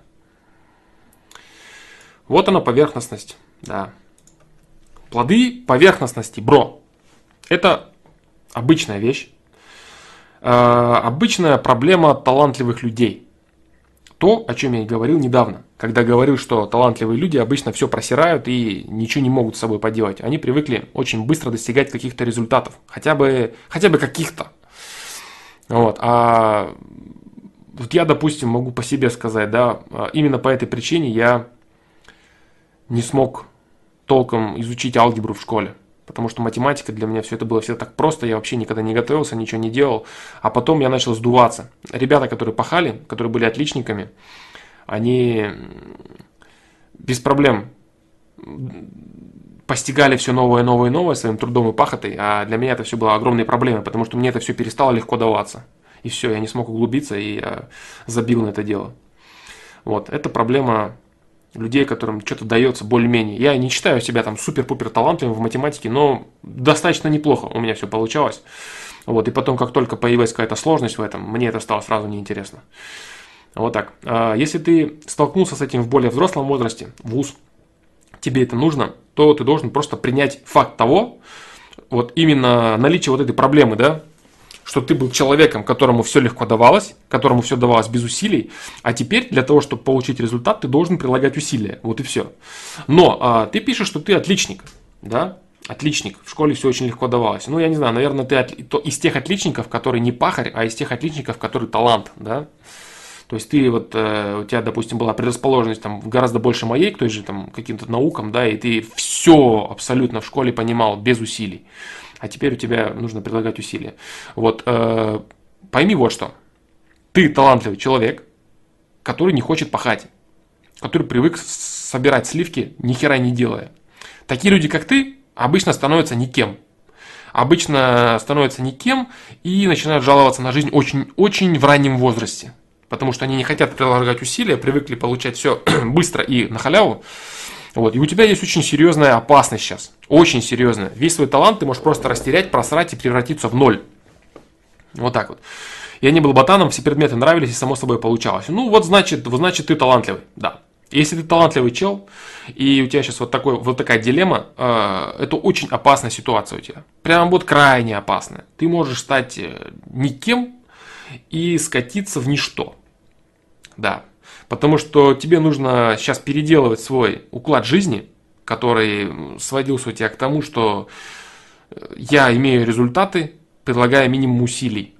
Вот она поверхностность, да. Плоды поверхностности, бро. Это обычная вещь. Э, обычная проблема талантливых людей то, о чем я и говорил недавно, когда говорил, что талантливые люди обычно все просирают и ничего не могут с собой поделать. Они привыкли очень быстро достигать каких-то результатов, хотя бы, хотя бы каких-то. Вот. А вот я, допустим, могу по себе сказать, да, именно по этой причине я не смог толком изучить алгебру в школе потому что математика для меня все это было все так просто, я вообще никогда не готовился, ничего не делал, а потом я начал сдуваться. Ребята, которые пахали, которые были отличниками, они без проблем постигали все новое, новое, новое своим трудом и пахотой, а для меня это все было огромной проблемой, потому что мне это все перестало легко даваться. И все, я не смог углубиться, и забил на это дело. Вот, это проблема людей, которым что-то дается более-менее. Я не считаю себя там супер-пупер талантливым в математике, но достаточно неплохо у меня все получалось. Вот, и потом, как только появилась какая-то сложность в этом, мне это стало сразу неинтересно. Вот так. А если ты столкнулся с этим в более взрослом возрасте, вуз, тебе это нужно, то ты должен просто принять факт того, вот именно наличие вот этой проблемы, да, что ты был человеком, которому все легко давалось, которому все давалось без усилий, а теперь для того, чтобы получить результат, ты должен прилагать усилия. Вот и все. Но а, ты пишешь, что ты отличник, да, отличник. В школе все очень легко давалось. Ну, я не знаю, наверное, ты от, то, из тех отличников, которые не пахарь, а из тех отличников, которые талант, да. То есть ты вот, э, у тебя, допустим, была предрасположенность там гораздо больше моей к той же там каким-то наукам, да, и ты все абсолютно в школе понимал без усилий. А теперь у тебя нужно прилагать усилия. Вот, э, пойми вот что. Ты талантливый человек, который не хочет пахать, который привык собирать сливки, ни хера не делая. Такие люди, как ты, обычно становятся никем. Обычно становятся никем и начинают жаловаться на жизнь очень-очень в раннем возрасте потому что они не хотят прилагать усилия, привыкли получать все быстро и на халяву. Вот. И у тебя есть очень серьезная опасность сейчас. Очень серьезная. Весь свой талант ты можешь просто растерять, просрать и превратиться в ноль. Вот так вот. Я не был ботаном, все предметы нравились и само собой получалось. Ну вот значит, значит ты талантливый. Да. Если ты талантливый чел, и у тебя сейчас вот, такой, вот такая дилемма, э, это очень опасная ситуация у тебя. Прям вот крайне опасная. Ты можешь стать э, никем и скатиться в ничто. Да. Потому что тебе нужно сейчас переделывать свой уклад жизни, который сводился у тебя к тому, что э, я имею результаты, предлагая минимум усилий.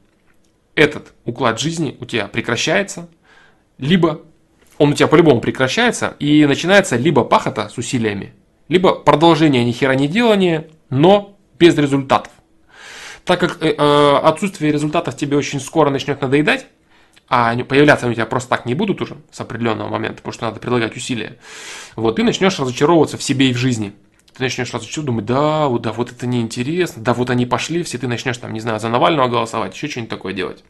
Этот уклад жизни у тебя прекращается, либо он у тебя по-любому прекращается, и начинается либо пахота с усилиями, либо продолжение ни хера не делания, но без результатов. Так как э, э отсутствие результатов тебе очень скоро начнет надоедать, а появляться они у тебя просто так не будут уже с определенного момента, потому что надо прилагать усилия, вот ты начнешь разочаровываться в себе и в жизни. Ты начнешь разочаровываться, думать, да, вот, да, вот это неинтересно, да, вот они пошли все, ты начнешь там, не знаю, за Навального голосовать, еще что-нибудь такое делать.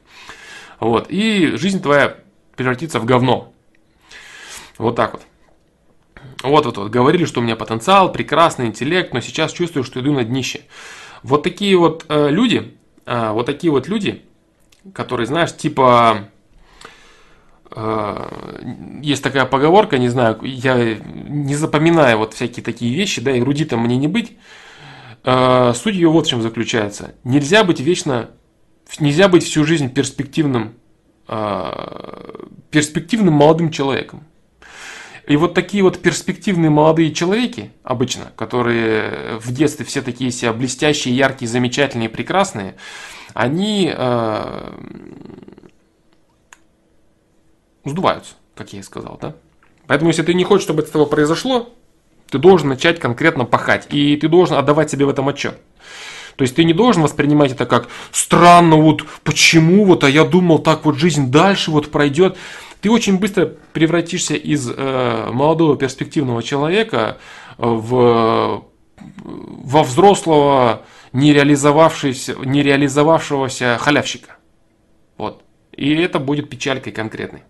Вот, и жизнь твоя превратится в говно. Вот так вот. Вот, вот, вот, говорили, что у меня потенциал, прекрасный интеллект, но сейчас чувствую, что иду на днище. Вот такие вот э, люди, э, вот такие вот люди, которые, знаешь, типа есть такая поговорка, не знаю, я не запоминаю вот всякие такие вещи, да, и эрудитом мне не быть. Э, суть ее вот в чем заключается. Нельзя быть вечно, нельзя быть всю жизнь перспективным, э, перспективным молодым человеком. И вот такие вот перспективные молодые человеки, обычно, которые в детстве все такие себя блестящие, яркие, замечательные, прекрасные, они сдуваются, как я и сказал, да? Поэтому, если ты не хочешь, чтобы это произошло, ты должен начать конкретно пахать. И ты должен отдавать себе в этом отчет. То есть ты не должен воспринимать это как странно, вот почему вот, а я думал, так вот жизнь дальше вот пройдет. Ты очень быстро превратишься из э, молодого перспективного человека в, во взрослого нереализовавшегося, нереализовавшегося халявщика. Вот. И это будет печалькой конкретной.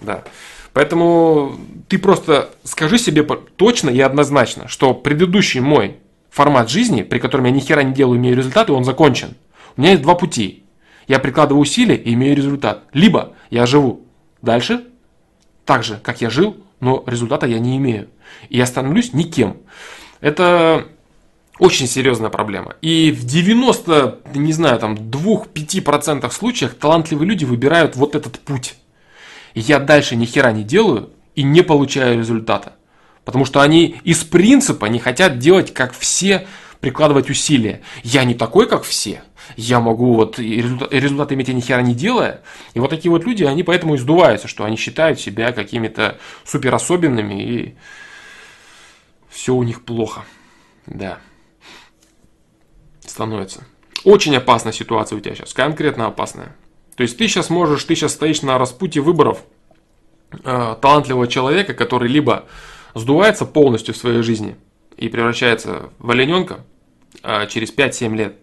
Да. Поэтому ты просто скажи себе точно и однозначно, что предыдущий мой формат жизни, при котором я ни хера не делаю, имею результаты, он закончен. У меня есть два пути. Я прикладываю усилия и имею результат. Либо я живу дальше, так же, как я жил, но результата я не имею. И я становлюсь никем. Это очень серьезная проблема. И в 90, не знаю, там 2-5% случаях талантливые люди выбирают вот этот путь я дальше ни хера не делаю и не получаю результата. Потому что они из принципа не хотят делать как все, прикладывать усилия. Я не такой, как все. Я могу вот результат, результат иметь, я ни хера не делая. И вот такие вот люди, они поэтому и сдуваются, что они считают себя какими-то супер особенными и все у них плохо. Да. Становится. Очень опасная ситуация у тебя сейчас, конкретно опасная. То есть ты сейчас можешь, ты сейчас стоишь на распутье выборов э, талантливого человека, который либо сдувается полностью в своей жизни, и превращается в олененка а, через 5-7 лет.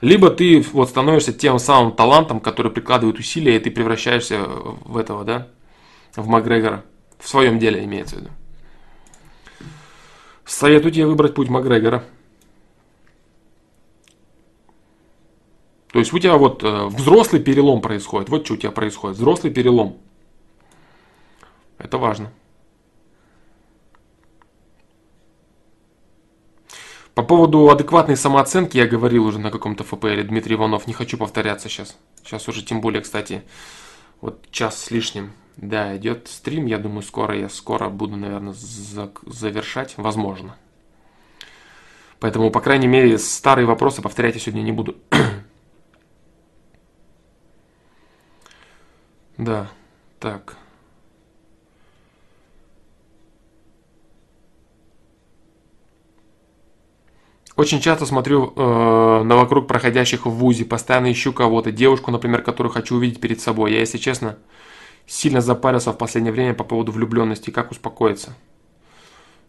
Либо ты вот становишься тем самым талантом, который прикладывает усилия, и ты превращаешься в этого, да, в Макгрегора. В своем деле имеется в виду. Советую тебе выбрать путь Макгрегора. То есть у тебя вот э, взрослый перелом происходит. Вот что у тебя происходит. Взрослый перелом. Это важно. По поводу адекватной самооценки я говорил уже на каком-то ФПЛ, Дмитрий Иванов, не хочу повторяться сейчас. Сейчас уже тем более, кстати, вот час с лишним. Да, идет стрим, я думаю, скоро я скоро буду, наверное, завершать, возможно. Поэтому, по крайней мере, старые вопросы повторять я сегодня не буду. Да, так. Очень часто смотрю э, на вокруг проходящих в ВУЗе, постоянно ищу кого-то, девушку, например, которую хочу увидеть перед собой. Я, если честно, сильно запарился в последнее время по поводу влюбленности. Как успокоиться?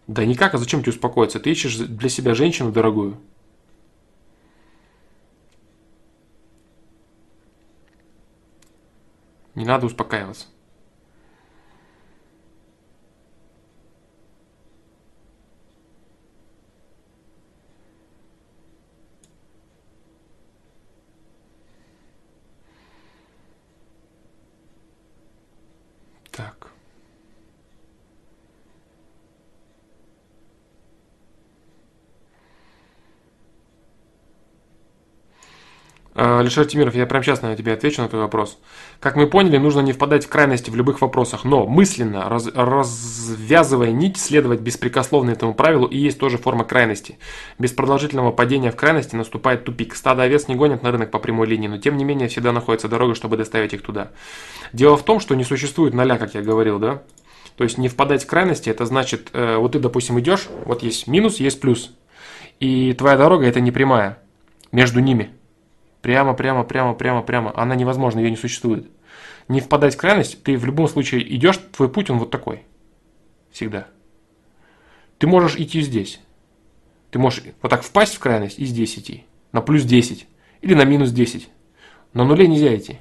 Да никак, а зачем тебе успокоиться? Ты ищешь для себя женщину дорогую. Не надо успокаиваться. А, Алишер Тимиров, я прямо сейчас на тебе отвечу на твой вопрос. Как мы поняли, нужно не впадать в крайности в любых вопросах, но мысленно, раз, развязывая нить, следовать беспрекословно этому правилу и есть тоже форма крайности. Без продолжительного падения в крайности наступает тупик. Стадо овец не гонят на рынок по прямой линии, но тем не менее всегда находится дорога, чтобы доставить их туда. Дело в том, что не существует ноля, как я говорил, да? То есть не впадать в крайности, это значит, э, вот ты, допустим, идешь, вот есть минус, есть плюс. И твоя дорога это не прямая между ними. Прямо, прямо, прямо, прямо, прямо. Она невозможна, ее не существует. Не впадать в крайность, ты в любом случае идешь, твой путь, он вот такой. Всегда. Ты можешь идти здесь. Ты можешь вот так впасть в крайность и здесь идти. На плюс 10. Или на минус 10. На нуле нельзя идти.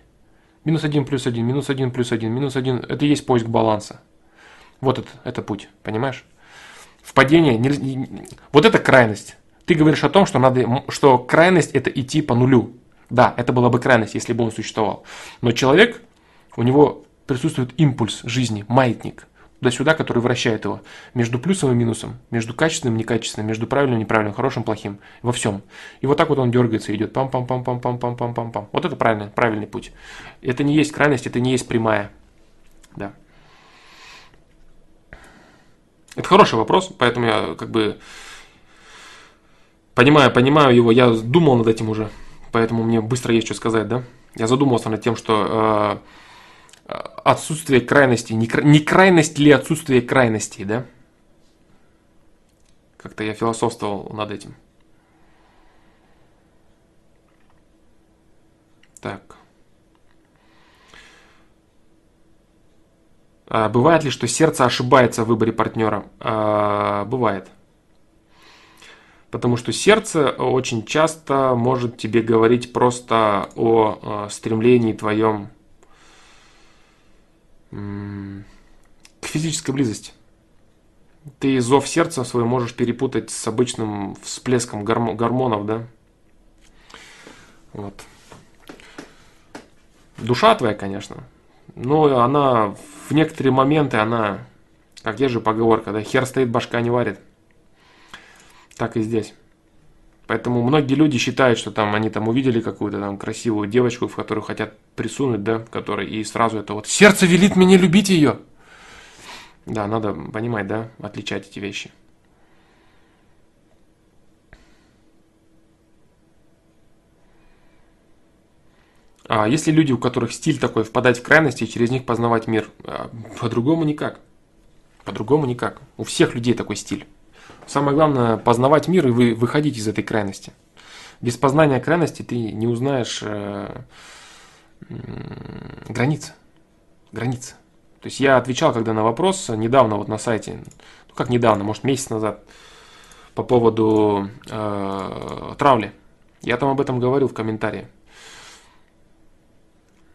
Минус 1 плюс 1, минус 1 плюс 1, минус 1. Это и есть поиск баланса. Вот это, это путь, понимаешь? Впадение, не, не, вот это крайность. Ты говоришь о том, что, надо, что крайность это идти по нулю. Да, это была бы крайность, если бы он существовал. Но человек, у него присутствует импульс жизни, маятник, туда-сюда, который вращает его между плюсом и минусом, между качественным и некачественным, между правильным и неправильным, хорошим и плохим, во всем. И вот так вот он дергается и идет пам-пам-пам-пам-пам-пам-пам-пам. Вот это правильный, правильный путь. Это не есть крайность, это не есть прямая. Да. Это хороший вопрос, поэтому я как бы понимаю, понимаю его, я думал над этим уже поэтому мне быстро есть что сказать, да? Я задумался над тем, что э, отсутствие крайности, не, не крайность ли отсутствие крайностей, да? Как-то я философствовал над этим. Так. А, бывает ли, что сердце ошибается в выборе партнера? А, бывает. Потому что сердце очень часто может тебе говорить просто о э, стремлении твоем к физической близости. Ты зов сердца свой можешь перепутать с обычным всплеском гормонов, да? Вот. Душа твоя, конечно. Но она в некоторые моменты, она, как есть же поговорка, да, хер стоит, башка не варит так и здесь. Поэтому многие люди считают, что там они там увидели какую-то там красивую девочку, в которую хотят присунуть, да, в которой и сразу это вот сердце велит мне любить ее. Да, надо понимать, да, отличать эти вещи. А если люди, у которых стиль такой, впадать в крайности и через них познавать мир, а, по-другому никак. По-другому никак. У всех людей такой стиль. Самое главное познавать мир и вы, выходить из этой крайности. Без познания крайности ты не узнаешь э, границ. Границ. То есть я отвечал когда на вопрос недавно вот на сайте, ну как недавно, может месяц назад, по поводу э, травли. Я там об этом говорил в комментарии.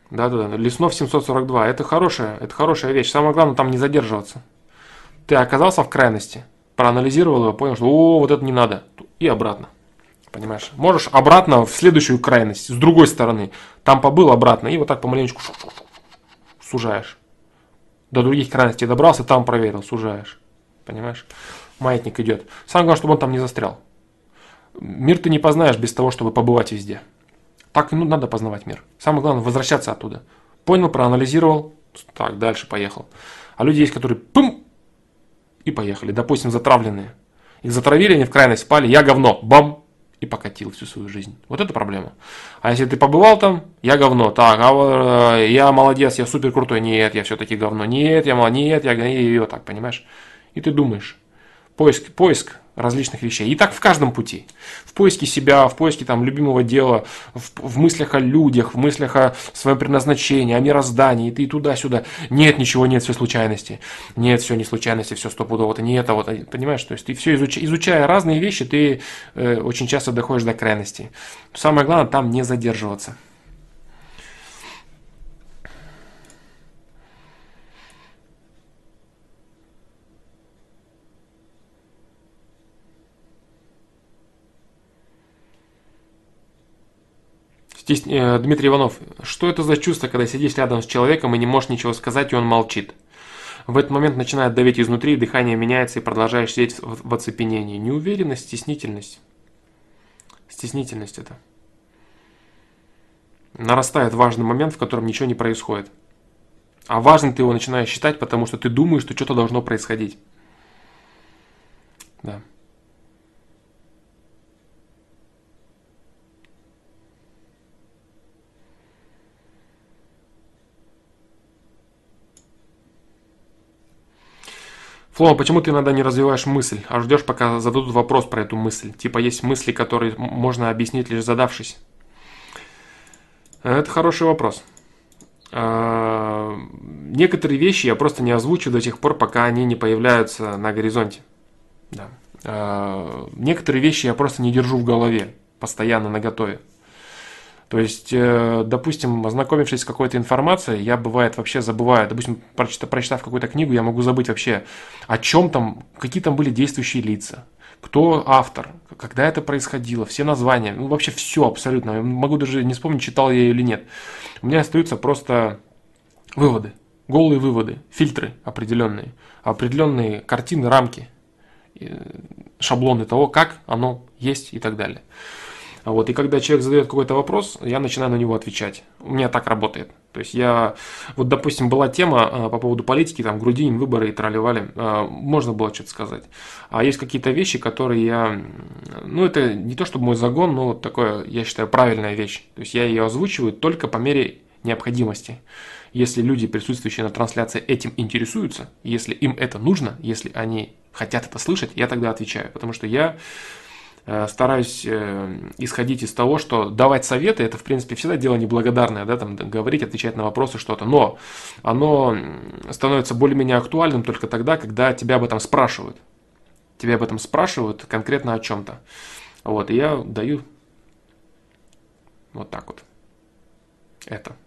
Да-да-да, Леснов 742, это хорошая, это хорошая вещь. Самое главное там не задерживаться. Ты оказался в крайности, проанализировал его, понял, что о, вот это не надо, и обратно. Понимаешь? Можешь обратно в следующую крайность, с другой стороны. Там побыл обратно, и вот так помаленечку сужаешь. До других крайностей добрался, там проверил, сужаешь. Понимаешь? Маятник идет. Самое главное, чтобы он там не застрял. Мир ты не познаешь без того, чтобы побывать везде. Так ну, надо познавать мир. Самое главное возвращаться оттуда. Понял, проанализировал, так, дальше поехал. А люди есть, которые пум, и поехали. Допустим, затравленные. Их затравили, они в крайность спали, я говно, бам, и покатил всю свою жизнь. Вот это проблема. А если ты побывал там, я говно, так, а э, я молодец, я супер крутой, нет, я все-таки говно, нет, я молодец, нет, я и вот так, понимаешь? И ты думаешь, поиск, поиск различных вещей. И так в каждом пути. В поиске себя, в поиске там любимого дела, в, в мыслях о людях, в мыслях о своем предназначении, о мироздании, и туда-сюда. Нет, ничего нет, все случайности. Нет, все не случайности, все стопудово, это не это, вот, понимаешь? То есть ты все изучая, изучая разные вещи, ты э, очень часто доходишь до крайности. Самое главное там не задерживаться. Здесь э, Дмитрий Иванов. Что это за чувство, когда сидишь рядом с человеком и не можешь ничего сказать, и он молчит? В этот момент начинает давить изнутри, дыхание меняется и продолжаешь сидеть в оцепенении. Неуверенность, стеснительность. Стеснительность это. Нарастает важный момент, в котором ничего не происходит. А важным ты его начинаешь считать, потому что ты думаешь, что что-то должно происходить. Да. Фло, почему ты иногда не развиваешь мысль, а ждешь, пока зададут вопрос про эту мысль? Типа есть мысли, которые можно объяснить лишь задавшись. Это хороший вопрос. А, некоторые вещи я просто не озвучу до тех пор, пока они не появляются на горизонте. А, некоторые вещи я просто не держу в голове, постоянно на готове. То есть, э, допустим, ознакомившись с какой-то информацией, я бывает вообще забываю, допустим, прочитав, какую-то книгу, я могу забыть вообще, о чем там, какие там были действующие лица, кто автор, когда это происходило, все названия, ну вообще все абсолютно. Могу даже не вспомнить, читал я ее или нет. У меня остаются просто выводы, голые выводы, фильтры определенные, определенные картины, рамки, э, шаблоны того, как оно есть и так далее. Вот, и когда человек задает какой-то вопрос, я начинаю на него отвечать. У меня так работает. То есть я, вот допустим, была тема а, по поводу политики, там Грудинин, выборы и тролливали, а, можно было что-то сказать. А есть какие-то вещи, которые я, ну это не то чтобы мой загон, но вот такое, я считаю, правильная вещь. То есть я ее озвучиваю только по мере необходимости. Если люди, присутствующие на трансляции, этим интересуются, если им это нужно, если они хотят это слышать, я тогда отвечаю. Потому что я стараюсь э, исходить из того, что давать советы, это, в принципе, всегда дело неблагодарное, да, там, говорить, отвечать на вопросы, что-то, но оно становится более-менее актуальным только тогда, когда тебя об этом спрашивают. Тебя об этом спрашивают конкретно о чем-то. Вот, и я даю вот так вот это.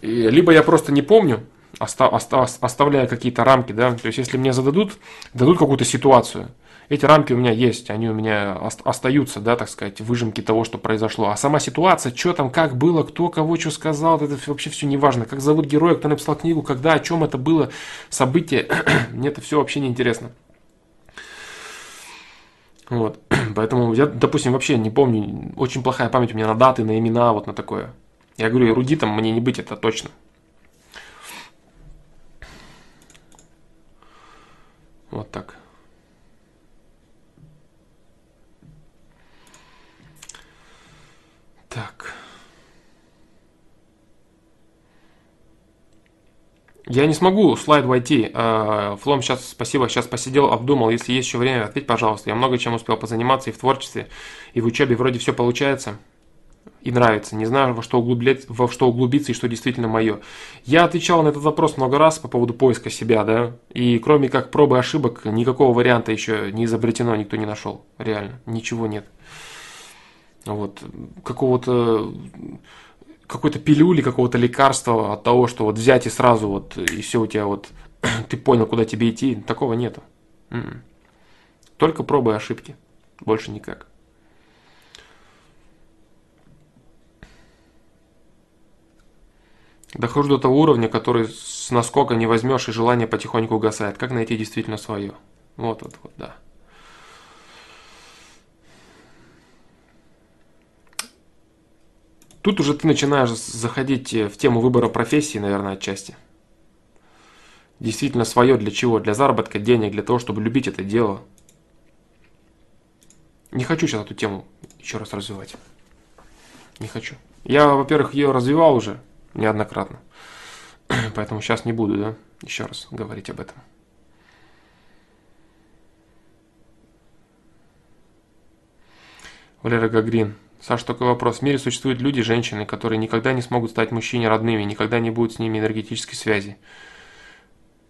И, либо я просто не помню, остав, остав, оставляя какие-то рамки, да, то есть если мне зададут, дадут какую-то ситуацию – эти рамки у меня есть, они у меня остаются, да, так сказать, выжимки того, что произошло. А сама ситуация, что там, как было, кто кого что сказал, это вообще все не важно. Как зовут героя, кто написал книгу, когда, о чем это было, событие, мне это все вообще не интересно. Вот. Поэтому я, допустим, вообще не помню, очень плохая память у меня на даты, на имена, вот на такое. Я говорю, эрудитом мне не быть, это точно. Вот так. Я не смогу слайд войти. А, Флом, сейчас спасибо, сейчас посидел, обдумал. Если есть еще время, ответь, пожалуйста. Я много чем успел позаниматься и в творчестве, и в учебе вроде все получается. и нравится, не знаю, во что, углублять, во что углубиться и что действительно мое. Я отвечал на этот вопрос много раз по поводу поиска себя, да, и кроме как пробы ошибок, никакого варианта еще не изобретено, никто не нашел, реально, ничего нет. Вот, какого-то какой-то пилюли, какого-то лекарства от того, что вот взять и сразу вот, и все у тебя вот, ты понял, куда тебе идти, такого нету. М-м. Только пробы и ошибки, больше никак. Дохожу до того уровня, который с наскока не возьмешь и желание потихоньку угасает. Как найти действительно свое? Вот, вот, вот, да. Тут уже ты начинаешь заходить в тему выбора профессии, наверное, отчасти. Действительно свое для чего? Для заработка денег, для того, чтобы любить это дело. Не хочу сейчас эту тему еще раз развивать. Не хочу. Я, во-первых, ее развивал уже, неоднократно. Поэтому сейчас не буду, да, еще раз говорить об этом. Валера Гагрин. Саша, такой вопрос. В мире существуют люди, женщины, которые никогда не смогут стать мужчине родными, никогда не будут с ними энергетической связи.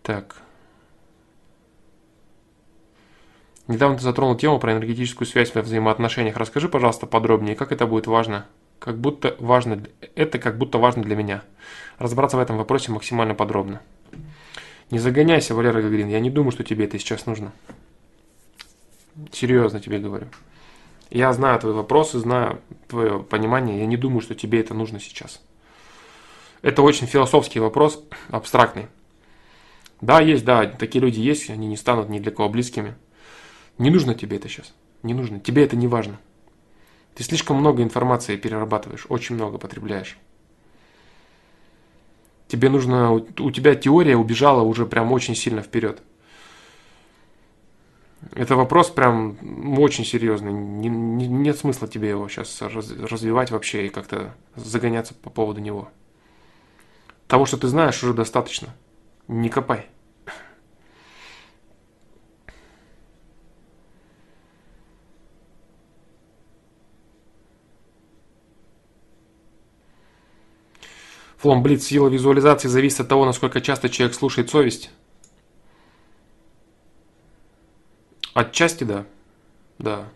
Так. Недавно ты затронул тему про энергетическую связь во взаимоотношениях. Расскажи, пожалуйста, подробнее, как это будет важно как будто важно, это как будто важно для меня. Разобраться в этом вопросе максимально подробно. Не загоняйся, Валера Гагарин, я не думаю, что тебе это сейчас нужно. Серьезно тебе говорю. Я знаю твои вопросы, знаю твое понимание, я не думаю, что тебе это нужно сейчас. Это очень философский вопрос, абстрактный. Да, есть, да, такие люди есть, они не станут ни для кого близкими. Не нужно тебе это сейчас. Не нужно. Тебе это не важно. Ты слишком много информации перерабатываешь, очень много потребляешь. Тебе нужно, у тебя теория убежала уже прям очень сильно вперед. Это вопрос прям очень серьезный. Не, не, нет смысла тебе его сейчас раз, развивать вообще и как-то загоняться по поводу него. Того, что ты знаешь, уже достаточно. Не копай. Фломблиц сила визуализации зависит от того, насколько часто человек слушает совесть. Отчасти да. Да.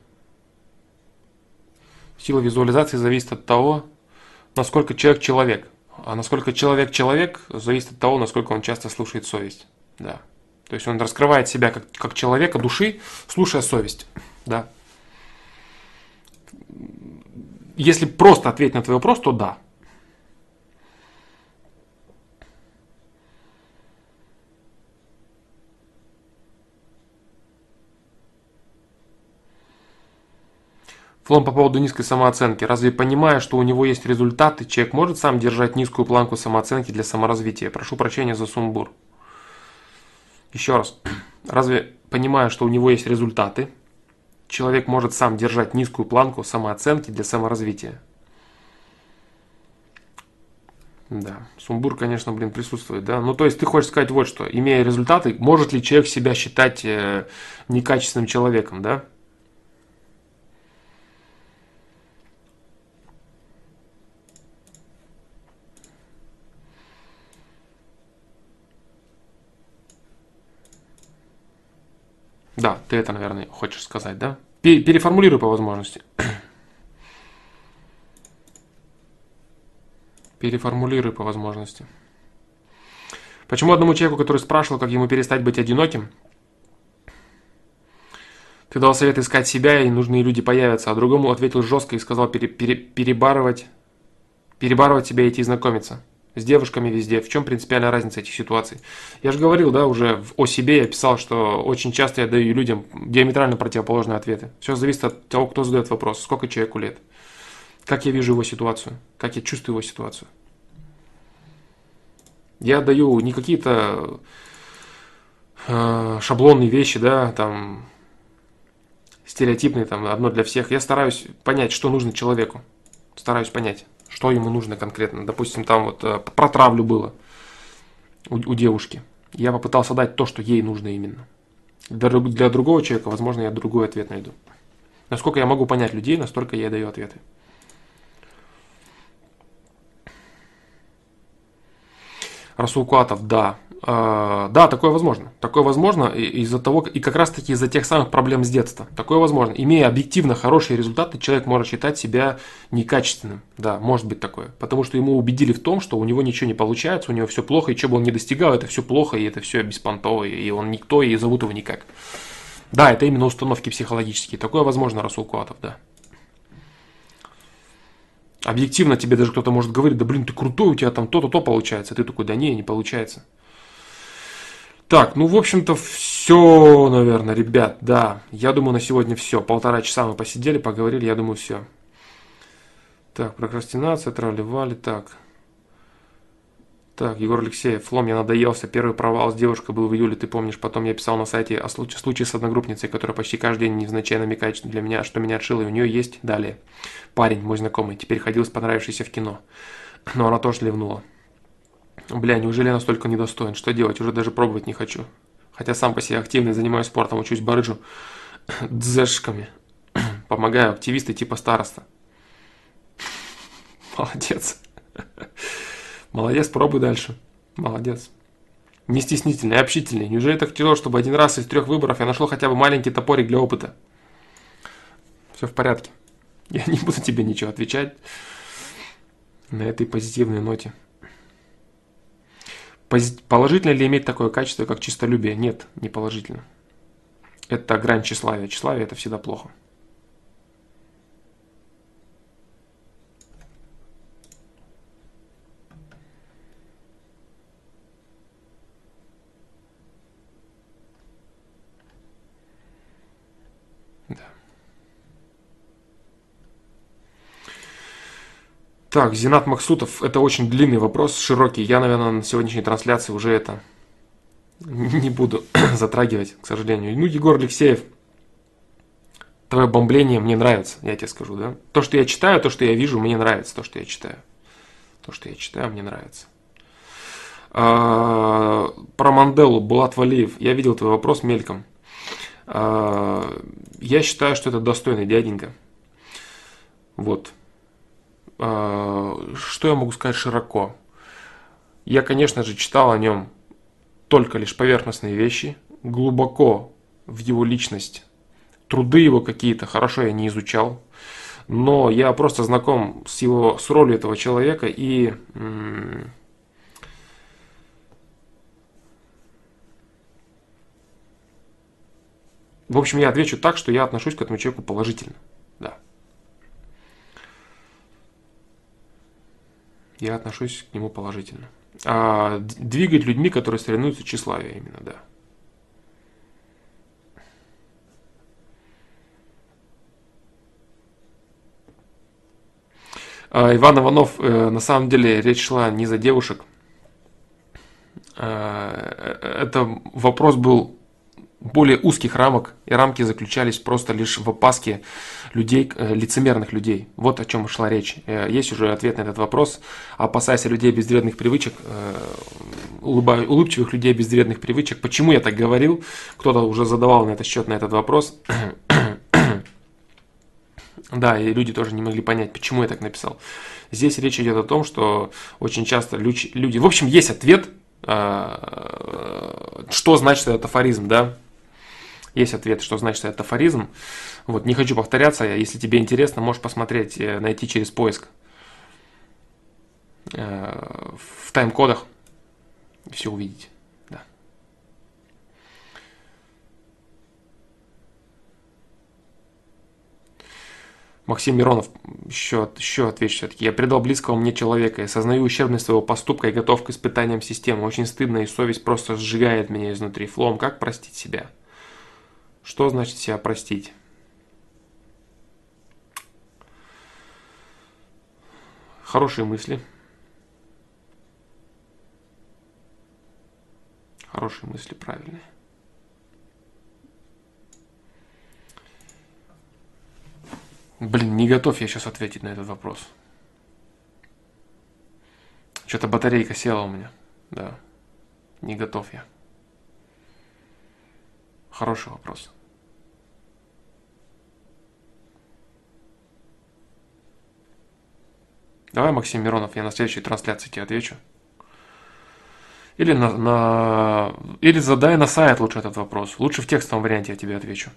Сила визуализации зависит от того, насколько человек человек. А насколько человек человек, зависит от того, насколько он часто слушает совесть. Да. То есть он раскрывает себя как, как человека души, слушая совесть. Да. Если просто ответить на твой вопрос, то да. Флом по поводу низкой самооценки. Разве понимая, что у него есть результаты, человек может сам держать низкую планку самооценки для саморазвития? Прошу прощения за сумбур. Еще раз. Разве понимая, что у него есть результаты, человек может сам держать низкую планку самооценки для саморазвития? Да, сумбур, конечно, блин, присутствует, да. Ну, то есть ты хочешь сказать вот что, имея результаты, может ли человек себя считать э, некачественным человеком, да? Да, ты это, наверное, хочешь сказать, да? Переформулируй по возможности. Переформулируй по возможности. Почему одному человеку, который спрашивал, как ему перестать быть одиноким, ты дал совет искать себя, и нужные люди появятся, а другому ответил жестко и сказал пере, пере, перебарывать, перебарывать себя и идти знакомиться с девушками везде. В чем принципиальная разница этих ситуаций? Я же говорил, да, уже о себе я писал, что очень часто я даю людям диаметрально противоположные ответы. Все зависит от того, кто задает вопрос, сколько человеку лет, как я вижу его ситуацию, как я чувствую его ситуацию. Я даю не какие-то э, шаблонные вещи, да, там стереотипные, там одно для всех. Я стараюсь понять, что нужно человеку. Стараюсь понять что ему нужно конкретно. Допустим, там вот э, про травлю было у, у девушки. Я попытался дать то, что ей нужно именно. Для, для другого человека, возможно, я другой ответ найду. Насколько я могу понять людей, настолько я даю ответы. Расул Куатов, да. Э, да, такое возможно. Такое возможно из-за того, и как раз таки из-за тех самых проблем с детства. Такое возможно. Имея объективно хорошие результаты, человек может считать себя некачественным. Да, может быть такое. Потому что ему убедили в том, что у него ничего не получается, у него все плохо, и что бы он не достигал, это все плохо, и это все беспонтово, и он никто, и зовут его никак. Да, это именно установки психологические. Такое возможно, Расул Куатов, да. Объективно тебе даже кто-то может говорить, да блин, ты крутой, у тебя там то-то, то получается. А ты такой, да не, не получается. Так, ну, в общем-то, все, наверное, ребят, да. Я думаю, на сегодня все. Полтора часа мы посидели, поговорили, я думаю, все. Так, прокрастинация, трали-вали, так. Так, Егор Алексеев, Флом, я надоелся. Первый провал с девушкой был в июле, ты помнишь. Потом я писал на сайте о случае, случае с одногруппницей, которая почти каждый день невзначай намекает для меня, что меня отшила, и у нее есть. Далее. Парень, мой знакомый, теперь ходил с понравившейся в кино. Но она тоже ливнула. Бля, неужели я настолько недостоин? Что делать? Уже даже пробовать не хочу. Хотя сам по себе активный, занимаюсь спортом, учусь барыджу дзешками. Помогаю активисты типа староста. Молодец. Молодец, пробуй дальше. Молодец. Не стеснительный, общительный. Неужели так тяжело, чтобы один раз из трех выборов я нашел хотя бы маленький топорик для опыта? Все в порядке. Я не буду тебе ничего отвечать на этой позитивной ноте. Положительно ли иметь такое качество, как чистолюбие? Нет, не положительно. Это грань тщеславия. Тщеславие – это всегда плохо. Так, Зинат Максутов, это очень длинный вопрос, широкий. Я, наверное, на сегодняшней трансляции уже это не буду затрагивать, к сожалению. Ну, Егор Алексеев, твое бомбление мне нравится, я тебе скажу, да. То, что я читаю, то, что я вижу, мне нравится, то, что я читаю. То, что я читаю, мне нравится. А, про Манделу, Булат Валиев, я видел твой вопрос мельком. А, я считаю, что это достойный дяденька. Вот. А, что я могу сказать широко? Я, конечно же, читал о нем только лишь поверхностные вещи, глубоко в его личность, труды его какие-то хорошо я не изучал, но я просто знаком с его с ролью этого человека и в общем, я отвечу так, что я отношусь к этому человеку положительно. Я отношусь к нему положительно. А двигать людьми, которые соревнуются тщеславие именно, да. А, Иван Иванов, э, на самом деле речь шла не за девушек. А, э, это вопрос был более узких рамок, и рамки заключались просто лишь в опаске людей, э, лицемерных людей. Вот о чем шла речь. Э, есть уже ответ на этот вопрос. Опасайся людей безвредных привычек, э, улыбчивых людей безвредных привычек. Почему я так говорил? Кто-то уже задавал на этот счет, на этот вопрос. Да, и люди тоже не могли понять, почему я так написал. Здесь речь идет о том, что очень часто люди... В общем, есть ответ, что значит этот афоризм, да? Есть ответ, что значит этот афоризм. Вот, не хочу повторяться, если тебе интересно, можешь посмотреть, э, найти через поиск э, в тайм-кодах, все увидеть. Максим Миронов, еще, еще отвечу все-таки. Я предал близкого мне человека, я сознаю ущербность своего поступка и готов к испытаниям системы. Очень стыдно, и совесть просто сжигает меня изнутри. Флом, как простить себя? Что значит себя простить? Хорошие мысли. Хорошие мысли, правильные. Блин, не готов я сейчас ответить на этот вопрос. Что-то батарейка села у меня. Да. Не готов я. Хороший вопрос. Давай, Максим Миронов, я на следующей трансляции тебе отвечу. Или, на, на, или задай на сайт лучше этот вопрос. Лучше в текстовом варианте я тебе отвечу.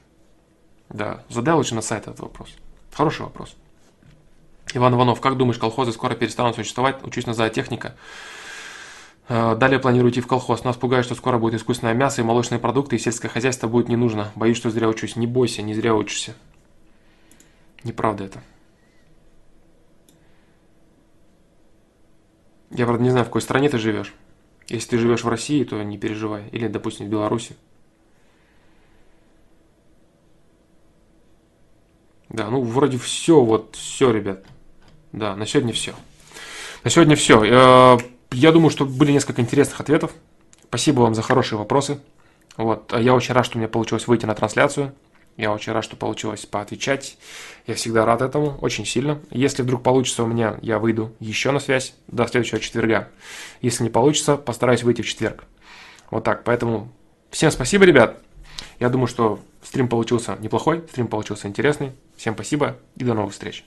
Да, задай лучше на сайт этот вопрос. Хороший вопрос. Иван Иванов, как думаешь, колхозы скоро перестанут существовать? Учусь на зоотехника. Э, далее планирую идти в колхоз. Нас пугает, что скоро будет искусственное мясо и молочные продукты, и сельское хозяйство будет не нужно. Боюсь, что зря учусь. Не бойся, не зря учишься. Неправда это. Я, правда, не знаю, в какой стране ты живешь. Если ты живешь в России, то не переживай. Или, допустим, в Беларуси. Да, ну вроде все, вот все, ребят. Да, на сегодня все. На сегодня все. Я думаю, что были несколько интересных ответов. Спасибо вам за хорошие вопросы. Вот, я очень рад, что у меня получилось выйти на трансляцию. Я очень рад, что получилось поотвечать. Я всегда рад этому, очень сильно. Если вдруг получится у меня, я выйду еще на связь до следующего четверга. Если не получится, постараюсь выйти в четверг. Вот так, поэтому всем спасибо, ребят. Я думаю, что стрим получился неплохой, стрим получился интересный. Всем спасибо и до новых встреч.